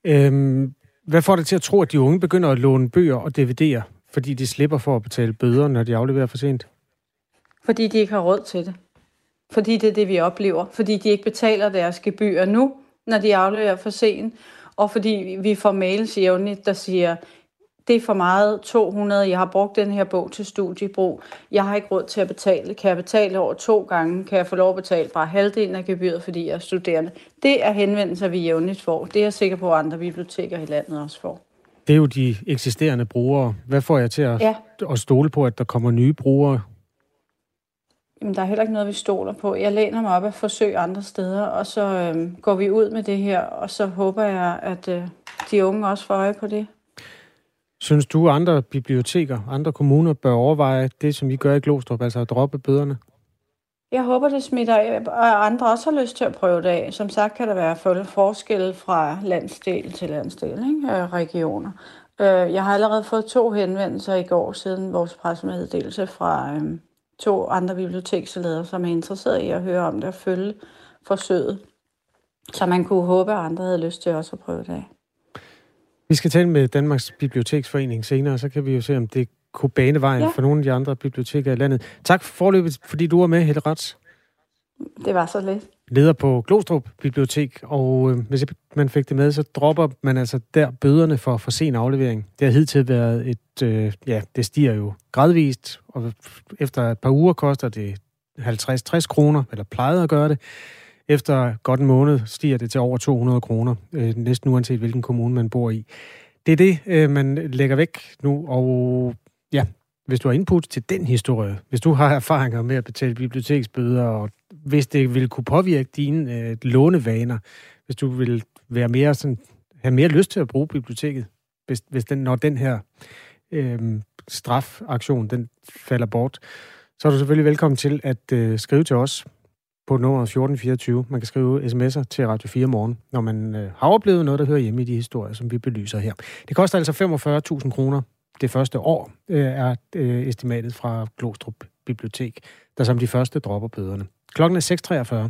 Øhm, hvad får det til at tro, at de unge begynder at låne bøger og DVD'er, fordi de slipper for at betale bøder, når de afleverer for sent? Fordi de ikke har råd til det. Fordi det er det, vi oplever. Fordi de ikke betaler deres gebyr nu, når de afleverer for sent. Og fordi vi får mails jævnligt, der siger, det er for meget 200, jeg har brugt den her bog til studiebrug, jeg har ikke råd til at betale, kan jeg betale over to gange, kan jeg få lov at betale bare halvdelen af gebyret, fordi jeg er studerende. Det er henvendelser, vi jævnligt får. Det er jeg sikker på, at andre biblioteker i landet også får. Det er jo de eksisterende brugere. Hvad får jeg til at, ja. at stole på, at der kommer nye brugere? Jamen, der er heller ikke noget, vi stoler på. Jeg læner mig op af forsøg andre steder, og så øhm, går vi ud med det her, og så håber jeg, at øh, de unge også får øje på det. Synes du, andre biblioteker, andre kommuner bør overveje det, som vi gør i Glostrup, altså at droppe bøderne? Jeg håber, det smitter, og andre også har lyst til at prøve det af. Som sagt kan der være forskel fra landsdel til landsdel, ikke? regioner. Øh, jeg har allerede fået to henvendelser i går siden vores pressemeddelelse fra øhm, to andre biblioteksledere, som er interesseret i at høre om det og følge forsøget. Så man kunne håbe, at andre havde lyst til også at prøve det af. Vi skal tale med Danmarks Biblioteksforening senere, så kan vi jo se, om det kunne bane vejen ja. for nogle af de andre biblioteker i landet. Tak for forløbet, fordi du var med, Helle Rats. Det var så lidt. Leder på Glostrup Bibliotek, og øh, hvis man fik det med, så dropper man altså der bøderne for for sen aflevering. Det har hidtil været et, øh, ja, det stiger jo gradvist, og efter et par uger koster det 50-60 kroner, eller plejede at gøre det. Efter godt en måned stiger det til over 200 kroner, øh, næsten uanset hvilken kommune man bor i. Det er det, øh, man lægger væk nu, og ja, hvis du har input til den historie, hvis du har erfaringer med at betale biblioteksbøder, og hvis det vil kunne påvirke dine øh, lånevaner, hvis du vil være mere sådan, have mere lyst til at bruge biblioteket, hvis, hvis den, når den her øh, strafaktion den falder bort, så er du selvfølgelig velkommen til at øh, skrive til os på nummer 1424. Man kan skrive sms'er til Radio 4 morgen, når man øh, har oplevet noget, der hører hjemme i de historier, som vi belyser her. Det koster altså 45.000 kroner det første år, øh, er øh, estimatet fra Glostrup Bibliotek, der som de første dropper bøderne. Klokken er 6.43.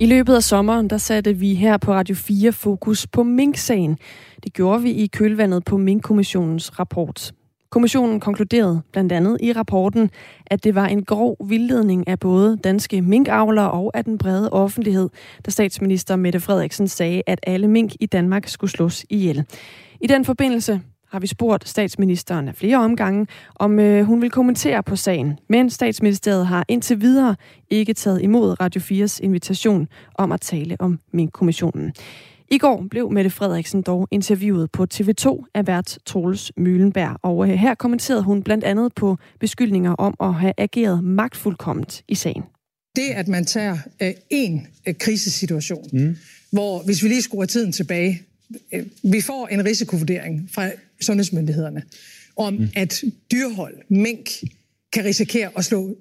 I løbet af sommeren, der satte vi her på Radio 4 fokus på Mink-sagen. Det gjorde vi i kølvandet på Mink-kommissionens rapport. Kommissionen konkluderede blandt andet i rapporten, at det var en grov vildledning af både danske minkavlere og af den brede offentlighed, da statsminister Mette Frederiksen sagde, at alle mink i Danmark skulle slås ihjel. I den forbindelse har vi spurgt statsministeren af flere omgange, om øh, hun vil kommentere på sagen. Men statsministeriet har indtil videre ikke taget imod Radio 4's invitation om at tale om minkkommissionen. I går blev Mette Frederiksen dog interviewet på TV2 af vært Troels Møhlenberg, og øh, her kommenterede hun blandt andet på beskyldninger om at have ageret magtfuldkomment i sagen. Det, at man tager øh, en øh, krisesituation, mm. hvor hvis vi lige skruer tiden tilbage, øh, vi får en risikovurdering fra sundhedsmyndighederne om, mm. at dyrhold, mink, kan risikere at slå...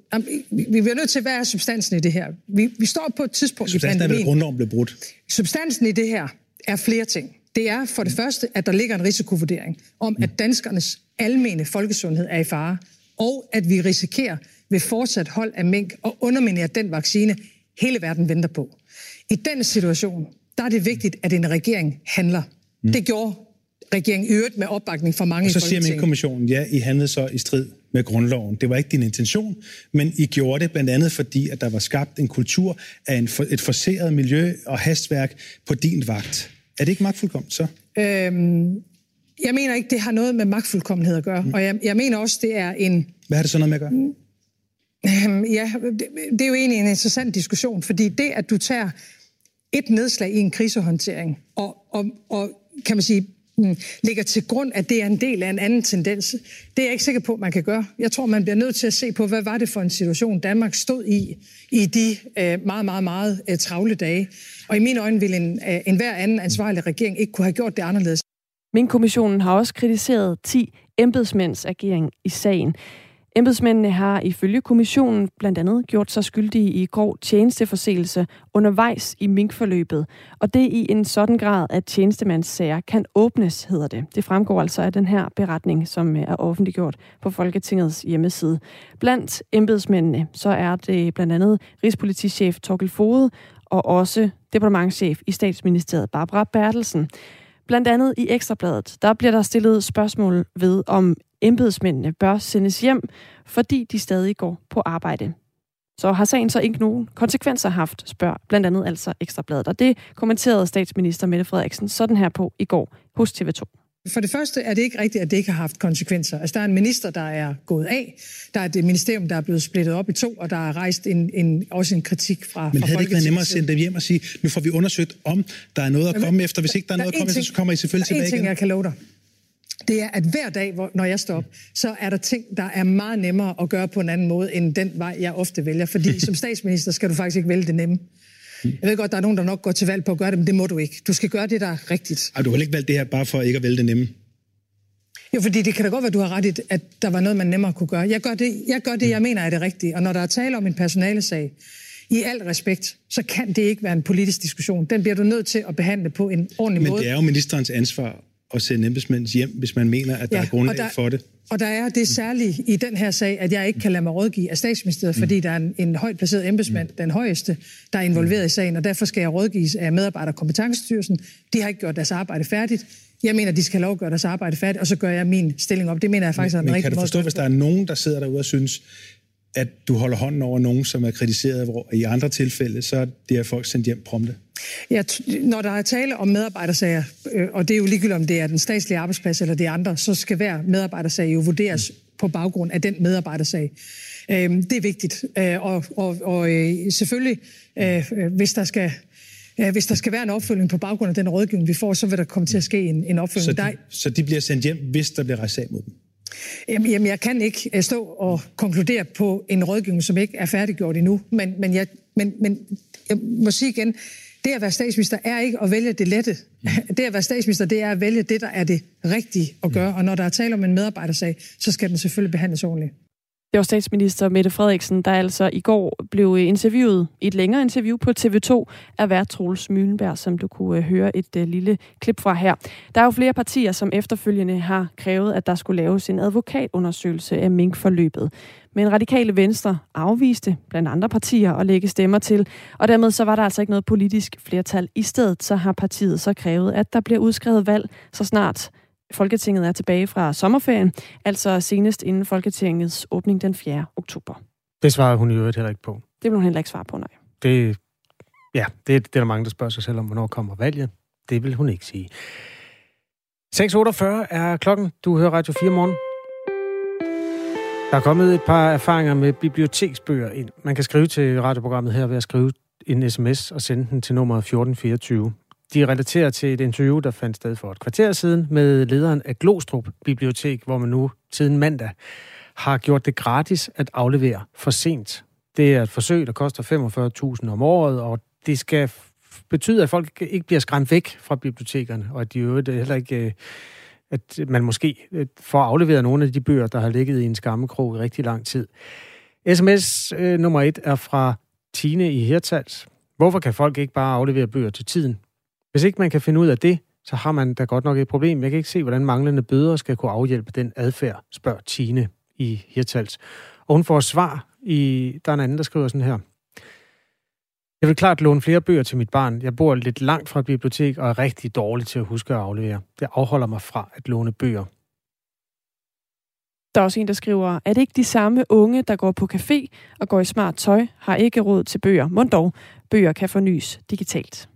Vi bliver nødt til, hvad er substansen i det her? Vi, vi står på et tidspunkt substansen i pandemien... Substansen er, at grundloven blev brudt. Substansen i det her er flere ting. Det er for det første, at der ligger en risikovurdering om, at danskernes almene folkesundhed er i fare, og at vi risikerer ved fortsat hold af mink og underminere den vaccine, hele verden venter på. I den situation, der er det vigtigt, at en regering handler. Mm. Det gjorde regeringen øvrigt med opbakning fra mange og så siger Mink-kommissionen, ja, I handlede så i strid med grundloven. Det var ikke din intention, men I gjorde det blandt andet fordi, at der var skabt en kultur af en for, et forseret miljø og hastværk på din vagt. Er det ikke magtfuldkomment så? Øhm, jeg mener ikke, det har noget med magtfuldkommenhed at gøre. Mm. Og jeg, jeg mener også, det er en... Hvad har det så noget med at gøre? Øhm, ja, det, det er jo egentlig en interessant diskussion, fordi det, at du tager et nedslag i en krisehåndtering, og, og, og kan man sige, mm, ligger til grund, at det er en del af en anden tendens. Det er jeg ikke sikker på, man kan gøre. Jeg tror, man bliver nødt til at se på, hvad var det for en situation, Danmark stod i i de øh, meget, meget, meget øh, travle dage. Og i mine øjne ville en, øh, en hver anden ansvarlig regering ikke kunne have gjort det anderledes. Min kommissionen har også kritiseret 10 embedsmænds agering i sagen. Embedsmændene har ifølge kommissionen blandt andet gjort sig skyldige i grov tjenesteforseelse undervejs i minkforløbet, og det i en sådan grad, at tjenestemandssager kan åbnes, hedder det. Det fremgår altså af den her beretning, som øh, er offentliggjort på Folketingets hjemmeside. Blandt embedsmændene, så er det blandt andet Rigspolitichef Torkel Fode og også departementchef i statsministeriet Barbara Bertelsen. Blandt andet i Ekstrabladet, der bliver der stillet spørgsmål ved, om embedsmændene bør sendes hjem, fordi de stadig går på arbejde. Så har sagen så ikke nogen konsekvenser haft, spørger blandt andet altså Ekstrabladet. Og det kommenterede statsminister Mette Frederiksen sådan her på i går hos TV2. For det første er det ikke rigtigt, at det ikke har haft konsekvenser. Altså, der er en minister, der er gået af. Der er et ministerium, der er blevet splittet op i to, og der er rejst en, en, også en kritik fra Men fra havde det ikke været nemmere at sende dem hjem og sige, nu får vi undersøgt, om der er noget at komme efter. Hvis ikke der er der noget er at komme én efter, ting- så kommer I selvfølgelig der er tilbage en ting, igen. jeg kan love dig. Det er, at hver dag, hvor, når jeg står op, så er der ting, der er meget nemmere at gøre på en anden måde, end den vej, jeg ofte vælger. Fordi som statsminister skal du faktisk ikke vælge det nemme. Jeg ved godt, der er nogen, der nok går til valg på at gøre det, men det må du ikke. Du skal gøre det, der er rigtigt. Ej, du har ikke valgt det her bare for ikke at vælge det nemme. Jo, fordi det kan da godt være, du har ret i, at der var noget, man nemmere kunne gøre. Jeg gør det, jeg, gør det, jeg mener er det rigtige. Og når der er tale om en personalesag, i al respekt, så kan det ikke være en politisk diskussion. Den bliver du nødt til at behandle på en ordentlig Men måde. det er jo ministerens ansvar at sende embedsmænd hjem, hvis man mener, at der er grundlag der, for det. Og der er det særlige i den her sag, at jeg ikke kan lade mig rådgive af statsministeriet, mm. fordi der er en, en højt placeret embedsmand, mm. den højeste, der er involveret i sagen, og derfor skal jeg rådgives af medarbejder- og kompetencestyrelsen. De har ikke gjort deres arbejde færdigt. Jeg mener, de skal lov at gøre deres arbejde færdigt, og så gør jeg min stilling op. Det mener jeg faktisk er en Men rigtig kan du måde. forstå, hvis der er nogen, der sidder derude og synes, at du holder hånden over nogen, som er kritiseret, hvor i andre tilfælde, så er det her folk sendt hjem prompte? Ja, når der er tale om medarbejdersager, øh, og det er jo ligegyldigt, om det er den statslige arbejdsplads eller det andre, så skal hver medarbejdersag jo vurderes på baggrund af den medarbejdersag. Øh, det er vigtigt. Øh, og og, og øh, selvfølgelig, øh, øh, hvis der skal... Hvis der skal være en opfølging på baggrund af den rådgivning, vi får, så vil der komme til at ske en, en opfølging. Så Der de, så de bliver sendt hjem, hvis der bliver rejst sag mod dem? Jamen, jamen, jeg kan ikke stå og konkludere på en rådgivning, som ikke er færdiggjort endnu. Men, men, jeg, men, men jeg må sige igen, det at være statsminister er ikke at vælge det lette. Det at være statsminister, det er at vælge det, der er det rigtige at gøre. Og når der er tale om en medarbejdersag, så skal den selvfølgelig behandles ordentligt. Det var statsminister Mette Frederiksen, der altså i går blev øh, interviewet i et længere interview på TV2 af vært Troels Mylenberg, som du kunne øh, høre et øh, lille klip fra her. Der er jo flere partier, som efterfølgende har krævet, at der skulle laves en advokatundersøgelse af minkforløbet. Men radikale venstre afviste blandt andre partier at lægge stemmer til, og dermed så var der altså ikke noget politisk flertal. I stedet så har partiet så krævet, at der bliver udskrevet valg så snart Folketinget er tilbage fra sommerferien, altså senest inden Folketingets åbning den 4. oktober. Det svarede hun i øvrigt heller ikke på. Det vil hun heller ikke svare på, nej. Det, ja, det, det er der mange, der spørger sig selv om, hvornår kommer valget. Det vil hun ikke sige. 6.48 er klokken. Du hører Radio 4 morgen. Der er kommet et par erfaringer med biblioteksbøger ind. Man kan skrive til radioprogrammet her ved at skrive en sms og sende den til nummer 1424. De relaterer til et interview, der fandt sted for et kvarter siden med lederen af Glostrup Bibliotek, hvor man nu siden mandag har gjort det gratis at aflevere for sent. Det er et forsøg, der koster 45.000 om året, og det skal betyde, at folk ikke bliver skræmt væk fra bibliotekerne, og at de øvrigt øh, heller ikke, øh, at man måske øh, får afleveret nogle af de bøger, der har ligget i en skammekrog i rigtig lang tid. SMS nummer et er fra Tine i Hirtals. Hvorfor kan folk ikke bare aflevere bøger til tiden? Hvis ikke man kan finde ud af det, så har man da godt nok et problem. Jeg kan ikke se, hvordan manglende bøder skal kunne afhjælpe den adfærd, spørger Tine i Hirtals. Og hun får svar i... Der er en anden, der skriver sådan her. Jeg vil klart låne flere bøger til mit barn. Jeg bor lidt langt fra et bibliotek og er rigtig dårlig til at huske at aflevere. Det afholder mig fra at låne bøger. Der er også en, der skriver, er det ikke de samme unge, der går på café og går i smart tøj, har ikke råd til bøger. Mund dog, bøger kan fornyes digitalt.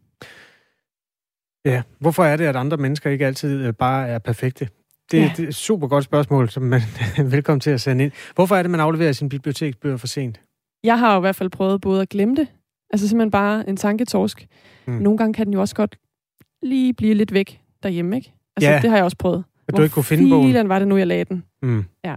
Ja, hvorfor er det, at andre mennesker ikke altid øh, bare er perfekte? Det, ja. det er et super godt spørgsmål, som man er velkommen til at sende ind. Hvorfor er det, man afleverer sine biblioteksbøger for sent? Jeg har jo i hvert fald prøvet både at glemme det, altså simpelthen bare en tanketorsk. Mm. Nogle gange kan den jo også godt lige blive lidt væk derhjemme, ikke? Altså, Ja. det har jeg også prøvet. At du ikke kunne finde bogen? var det nu, jeg lagde den? Mm. Ja.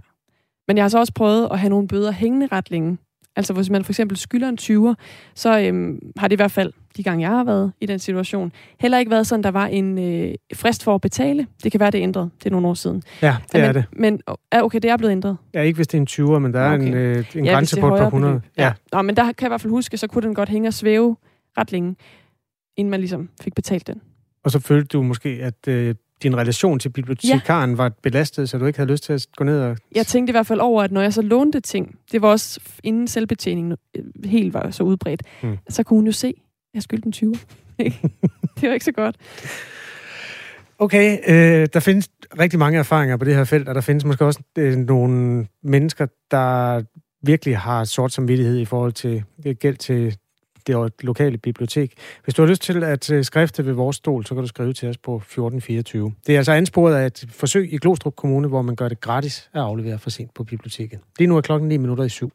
Men jeg har så også prøvet at have nogle bøder hængende ret længe. Altså hvis man for eksempel skylder en 20'er, så øhm, har det i hvert fald, de gange jeg har været i den situation, heller ikke været sådan, der var en øh, frist for at betale. Det kan være, det er ændret. Det er nogle år siden. Ja, det men, er det. Men ja, okay, det er blevet ændret. Ja, ikke hvis det er en 20'er, men der er Okay. en, øh, en Ja, grænse på et par hundrede. beløb. Ja. Nå, men der kan jeg i hvert fald huske, så kunne den godt hænge og svæve ret længe, inden man ligesom fik betalt den. Og så følte du måske, at øh, din relation til bibliotekaren ja. var belastet, så du ikke havde lyst til at gå ned og... Jeg tænkte i hvert fald over, at når jeg så lånte ting, det var også inden selvbetjeningen øh, helt var så udbredt, mm. så kunne hun jo se, jeg skyldte en 20. det var ikke så godt. Okay, øh, der findes rigtig mange erfaringer på det her felt, og der findes måske også øh, nogle mennesker, der virkelig har sort samvittighed i forhold til øh, gæld til det lokale bibliotek. Hvis du har lyst til at øh, skrifte ved vores stol, så kan du skrive til os på 1424. Det er altså ansporet af et forsøg i Glostrup Kommune, hvor man gør det gratis at aflevere for sent på biblioteket. Lige nu er klokken 9 minutter i syv.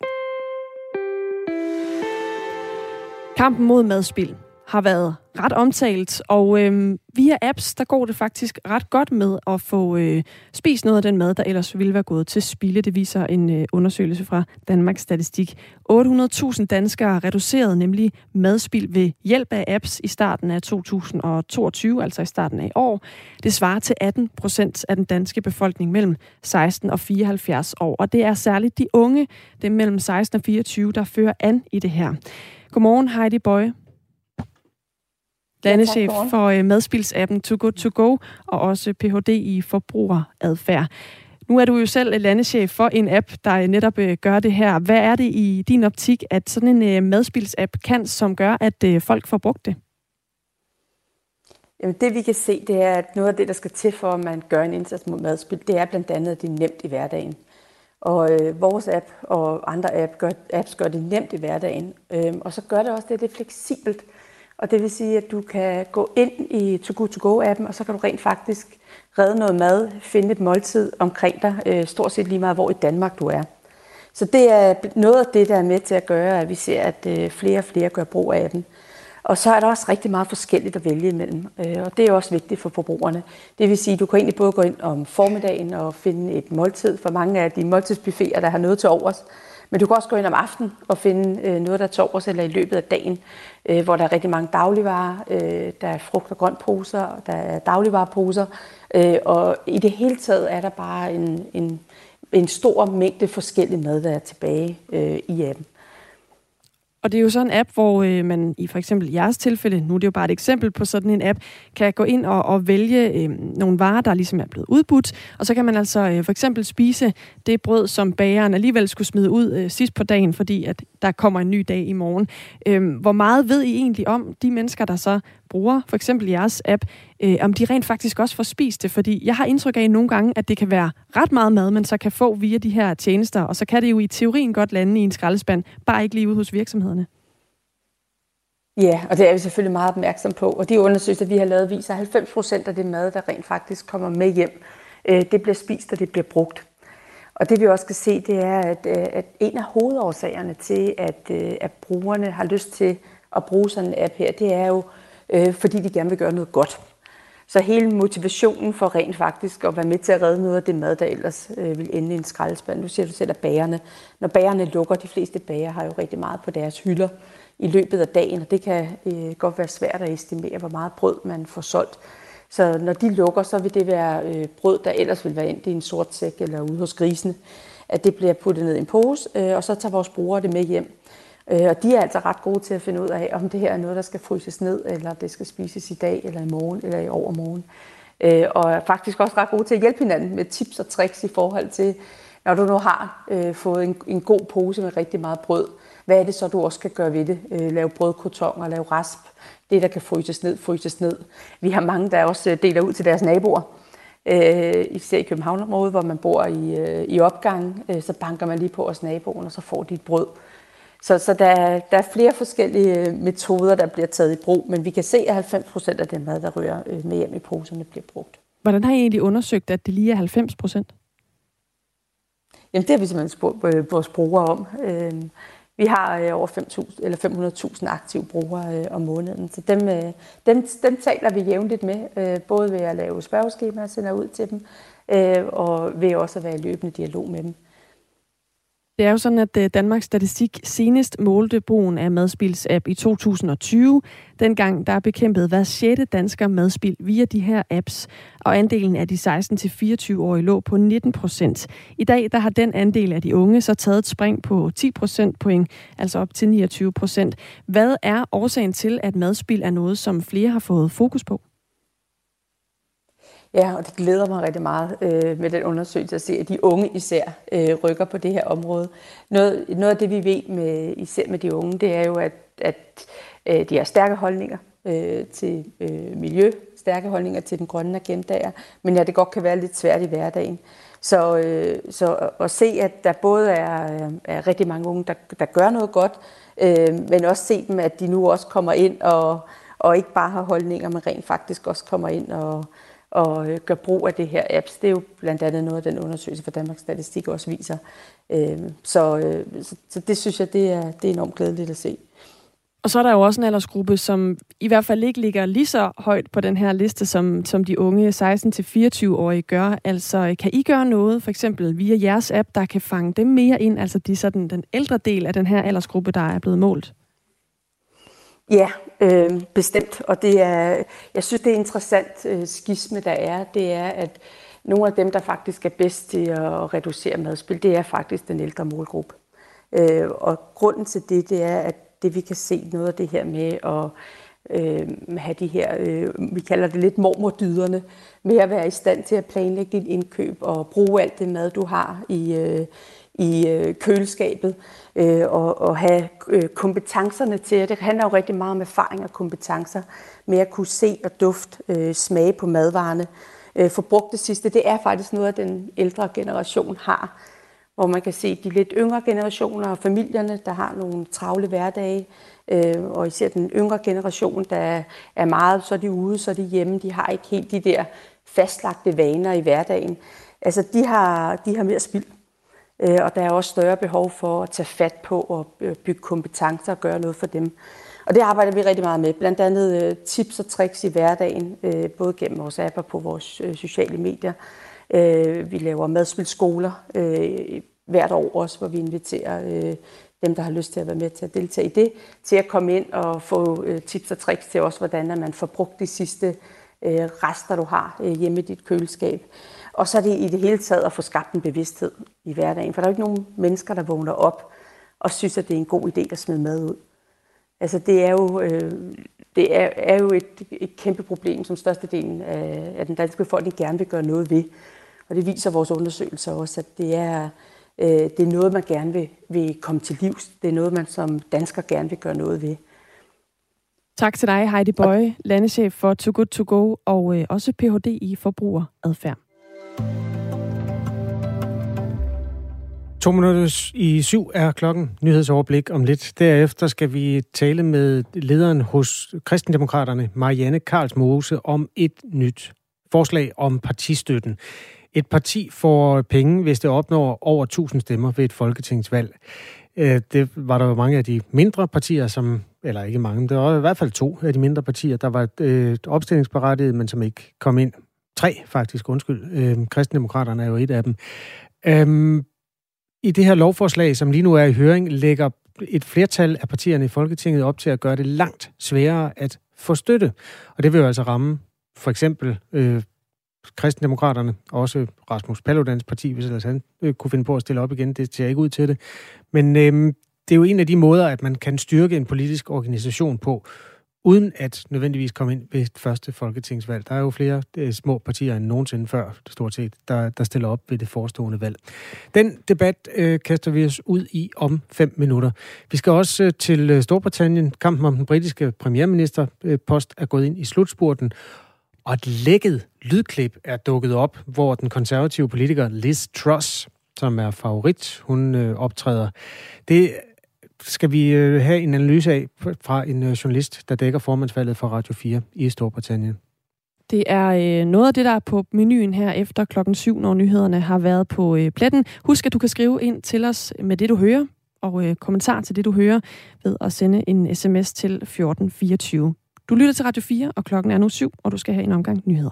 Kampen mod madspild har været ret omtalt, og øh, via apps, der går det faktisk ret godt med at få øh, spist noget af den mad, der ellers ville være gået til spilde. Det viser en øh, undersøgelse fra Danmarks Statistik. 800.000 danskere reducerede nemlig madspild ved hjælp af apps i starten af 2022, altså i starten af i år. Det svarer til 18 procent af den danske befolkning mellem 16 og 74 år, og det er særligt de unge, dem mellem 16 og 24, der fører an i det her. Godmorgen, Heidi Bøje. Landechef godmorgen. for øh, madspilsappen Too Good To Go, og også Ph.D. i forbrugeradfærd. Nu er du jo selv landechef for en app, der netop øh, gør det her. Hvad er det i din optik, at sådan en øh, madspilsapp kan, som gør, at folk får brugt det? Jamen det vi kan se, det er, at noget af det, der skal til for, at man gør en indsats mod madspil, det er blandt andet, at det er nemt i hverdagen. Og øh, vores app og andre app gør, apps gør det nemt i hverdagen. Øhm, og så gør det også det, at det er fleksibelt. Og det vil sige, at du kan gå ind i To Good To Go-appen, og så kan du rent faktisk redde noget mad, finde et måltid omkring dig, øh, stort set lige meget, hvor i Danmark du er. Så det er noget af det, der er med til at gøre, at vi ser, at øh, flere og flere gør brug af appen. Og så er der også rigtig meget forskelligt at vælge imellem, øh, og det er også vigtigt for forbrugerne. Det vil sige, at du kan egentlig både gå ind om formiddagen og finde et måltid for mange af de måltidsbuffeter, der har noget til overs. Men du kan også gå ind om aftenen og finde øh, noget, der er til overs, eller i løbet af dagen, øh, hvor der er rigtig mange dagligvarer. Der er frugt- og grøntposer, der er dagligvareposer. Og i det hele taget er der bare en, en, en stor mængde forskellige mad, der er tilbage i appen. Og det er jo så en app, hvor øh, man i for eksempel jeres tilfælde, nu er det jo bare et eksempel på sådan en app, kan gå ind og, og vælge øh, nogle varer, der ligesom er blevet udbudt. Og så kan man altså øh, for eksempel spise det brød, som bageren alligevel skulle smide ud øh, sidst på dagen, fordi at der kommer en ny dag i morgen. Øh, hvor meget ved I egentlig om de mennesker, der så bruger for eksempel jeres app, øh, om de rent faktisk også får spist det? Fordi jeg har indtryk af nogle gange, at det kan være ret meget mad, man så kan få via de her tjenester, og så kan det jo i teorien godt lande i en skraldespand, bare ikke lige ude hos virksomhederne. Ja, og det er vi selvfølgelig meget opmærksom på. Og de undersøgelser, vi har lavet, viser, at 90 procent af det mad, der rent faktisk kommer med hjem, øh, det bliver spist, og det bliver brugt. Og det vi også kan se, det er, at, øh, at en af hovedårsagerne til, at, øh, at brugerne har lyst til at bruge sådan en app her, det er jo, øh, fordi de gerne vil gøre noget godt. Så hele motivationen for rent faktisk at være med til at redde noget af det mad, der ellers øh, vil ende i en skraldespand. Nu siger du selv, at bagerne, når bagerne lukker, de fleste bager har jo rigtig meget på deres hylder i løbet af dagen, og det kan øh, godt være svært at estimere, hvor meget brød man får solgt. Så når de lukker, så vil det være øh, brød, der ellers vil være endt i en sort sæk eller ude hos grisene, at det bliver puttet ned i en pose, øh, og så tager vores brugere det med hjem. Øh, og de er altså ret gode til at finde ud af, om det her er noget, der skal fryses ned, eller det skal spises i dag, eller i morgen, eller i overmorgen. Øh, og er faktisk også ret gode til at hjælpe hinanden med tips og tricks i forhold til, når du nu har øh, fået en, en god pose med rigtig meget brød, hvad er det så, du også skal gøre ved det? Øh, lave brødkrotonger, lave rasp. Det, der kan fryses ned, fryses ned. Vi har mange, der også øh, deler ud til deres naboer. Øh, især i Københavnområdet, hvor man bor i, øh, i opgangen, øh, så banker man lige på hos naboen, og så får de et brød. Så, så der, er- der er flere forskellige øh, metoder, der bliver taget i brug, men vi kan se, at 90 procent af den mad, der rører øh, med hjem i poserne, bliver brugt. Hvordan har I egentlig undersøgt, at det lige er 90 procent? Jamen, det har vi simpelthen spurgt øh, vores brugere om. Øh, Vi har over 5.000 eller 500.000 aktive brugere om måneden, så dem, dem, dem taler vi jævnligt med, både ved at lave spørgeskemaer og sender ud til dem, og ved også at være i løbende dialog med dem. Det er jo sådan, at øh, Danmarks Statistik senest målte brugen af madspilsapp i 2020. Dengang der bekæmpede hver sjette dansker madspil via de her apps, og andelen af de 16-24-årige lå på 19 procent. I dag der har den andel af de unge så taget et spring på 10 procent point, altså op til 29 procent. Hvad er årsagen til, at madspil er noget, som flere har fået fokus på? Ja, og det glæder mig rigtig meget øh, med den undersøgelse at se, at de unge især øh, rykker på det her område. Noget, noget af det, vi ved med, især med de unge, det er jo, at, at øh, de har stærke holdninger øh, til øh, miljø, stærke holdninger til den grønne agenda, men ja, det godt kan være lidt svært i hverdagen. Så, øh, så at se, at der både er, øh, er rigtig mange unge, der, der gør noget godt, øh, men også se dem, at de nu også kommer ind og, og ikke bare har holdninger, men rent faktisk også kommer ind og, og øh, gør brug af det her apps. Det er jo blandt andet noget af den undersøgelse fra Danmarks Statistik også viser. Øh, så, øh, så, så det synes jeg, det er, det er enormt glædeligt at se. Og så er der jo også en aldersgruppe, som i hvert fald ikke ligger lige så højt på den her liste, som, som de unge 16-24-årige gør. Altså, kan I gøre noget, for eksempel via jeres app, der kan fange dem mere ind, altså de sådan den ældre del af den her aldersgruppe, der er blevet målt? Ja, øh, bestemt. Og det er, jeg synes, det er interessant øh, skisme, der er. Det er, at nogle af dem, der faktisk er bedst til at reducere madspil, det er faktisk den ældre målgruppe. Øh, og grunden til det, det er, at det vi kan se noget af det her med at øh, have de her, øh, vi kalder det lidt mormordyderne, med at være i stand til at planlægge dit indkøb og bruge alt det mad, du har i, øh, i øh, køleskabet øh, og, og have øh, kompetencerne til det. Det handler jo rigtig meget om erfaring og kompetencer med at kunne se og duft, øh, smage på madvarerne. Øh, forbrugt det sidste, det er faktisk noget, den ældre generation har, hvor man kan se de lidt yngre generationer og familierne, der har nogle travle hverdage, øh, og især den yngre generation, der er meget, så er de ude, så er de hjemme, de har ikke helt de der fastlagte vaner i hverdagen. Altså, de har, de har mere spild Øh, og der er også større behov for at tage fat på og øh, bygge kompetencer og gøre noget for dem. Og det arbejder vi rigtig meget med. Blandt andet øh, tips og tricks i hverdagen, både gennem vores apper på vores sociale medier. Vi laver madspilskoler hvert år også, hvor vi inviterer dem, der har lyst til at være med til at deltage i det, til at komme ind og få tips og tricks til også, hvordan man får brugt de sidste rester, du har hjemme i dit køleskab. Og så er det i det hele taget at få skabt en bevidsthed i hverdagen. For der er jo ikke nogen mennesker, der vågner op og synes, at det er en god idé at smide mad ud. Altså det er jo, øh, det er, er jo et, et kæmpe problem, som størstedelen af, af den danske befolkning gerne vil gøre noget ved. Og det viser vores undersøgelser også, at det er, øh, det er noget, man gerne vil, vil komme til livs. Det er noget, man som dansker gerne vil gøre noget ved. Tak til dig, Heidi Bøje, landeschef for Too Good To Go og øh, også Ph.D. i forbrugeradfærd. To minutter i syv er klokken. Nyhedsoverblik om lidt. Derefter skal vi tale med lederen hos Kristendemokraterne, Marianne Karlsmose, om et nyt forslag om partistøtten. Et parti får penge, hvis det opnår over 1000 stemmer ved et folketingsvalg. Øh, det var der jo mange af de mindre partier, som, eller ikke mange, der var i hvert fald to af de mindre partier, der var øh, opstillingsberettiget, men som ikke kom ind. Tre faktisk, undskyld. Øh, Kristendemokraterne er jo et af dem. Øhm, i det her lovforslag, som lige nu er i høring, lægger et flertal af partierne i Folketinget op til at gøre det langt sværere at få støtte. Og det vil jo altså ramme for eksempel øh, Kristendemokraterne, også Rasmus Paludans parti, hvis ellers han øh, kunne finde på at stille op igen. Det ser ikke ud til det. Men øh, det er jo en af de måder, at man kan styrke en politisk organisation på, uden at nødvendigvis komme ind ved første folketingsvalg. Der er jo flere øh, små partier end nogensinde før, stort set, der, der stiller op ved det forestående valg. Den debat øh, kaster vi os ud i om fem minutter. Vi skal også øh, til øh, Storbritannien. Kampen om den britiske premierministerpost øh, er gået ind i slutspurten, og et lækket lydklip er dukket op, hvor den konservative politiker Liz Truss, som er favorit, hun øh, optræder. Det skal vi øh, have en analyse af fra en øh, journalist, der dækker formandsvalget for Radio 4 i Storbritannien. Det er øh, noget af det, der er på menuen her efter klokken 7, når nyhederne har været på øh, pletten. Husk, at du kan skrive ind til os med det, du hører, og øh, kommentar til det, du hører, ved at sende en sms til 1424. Du lytter til Radio 4, og klokken er nu 7, og du skal have en omgang nyheder.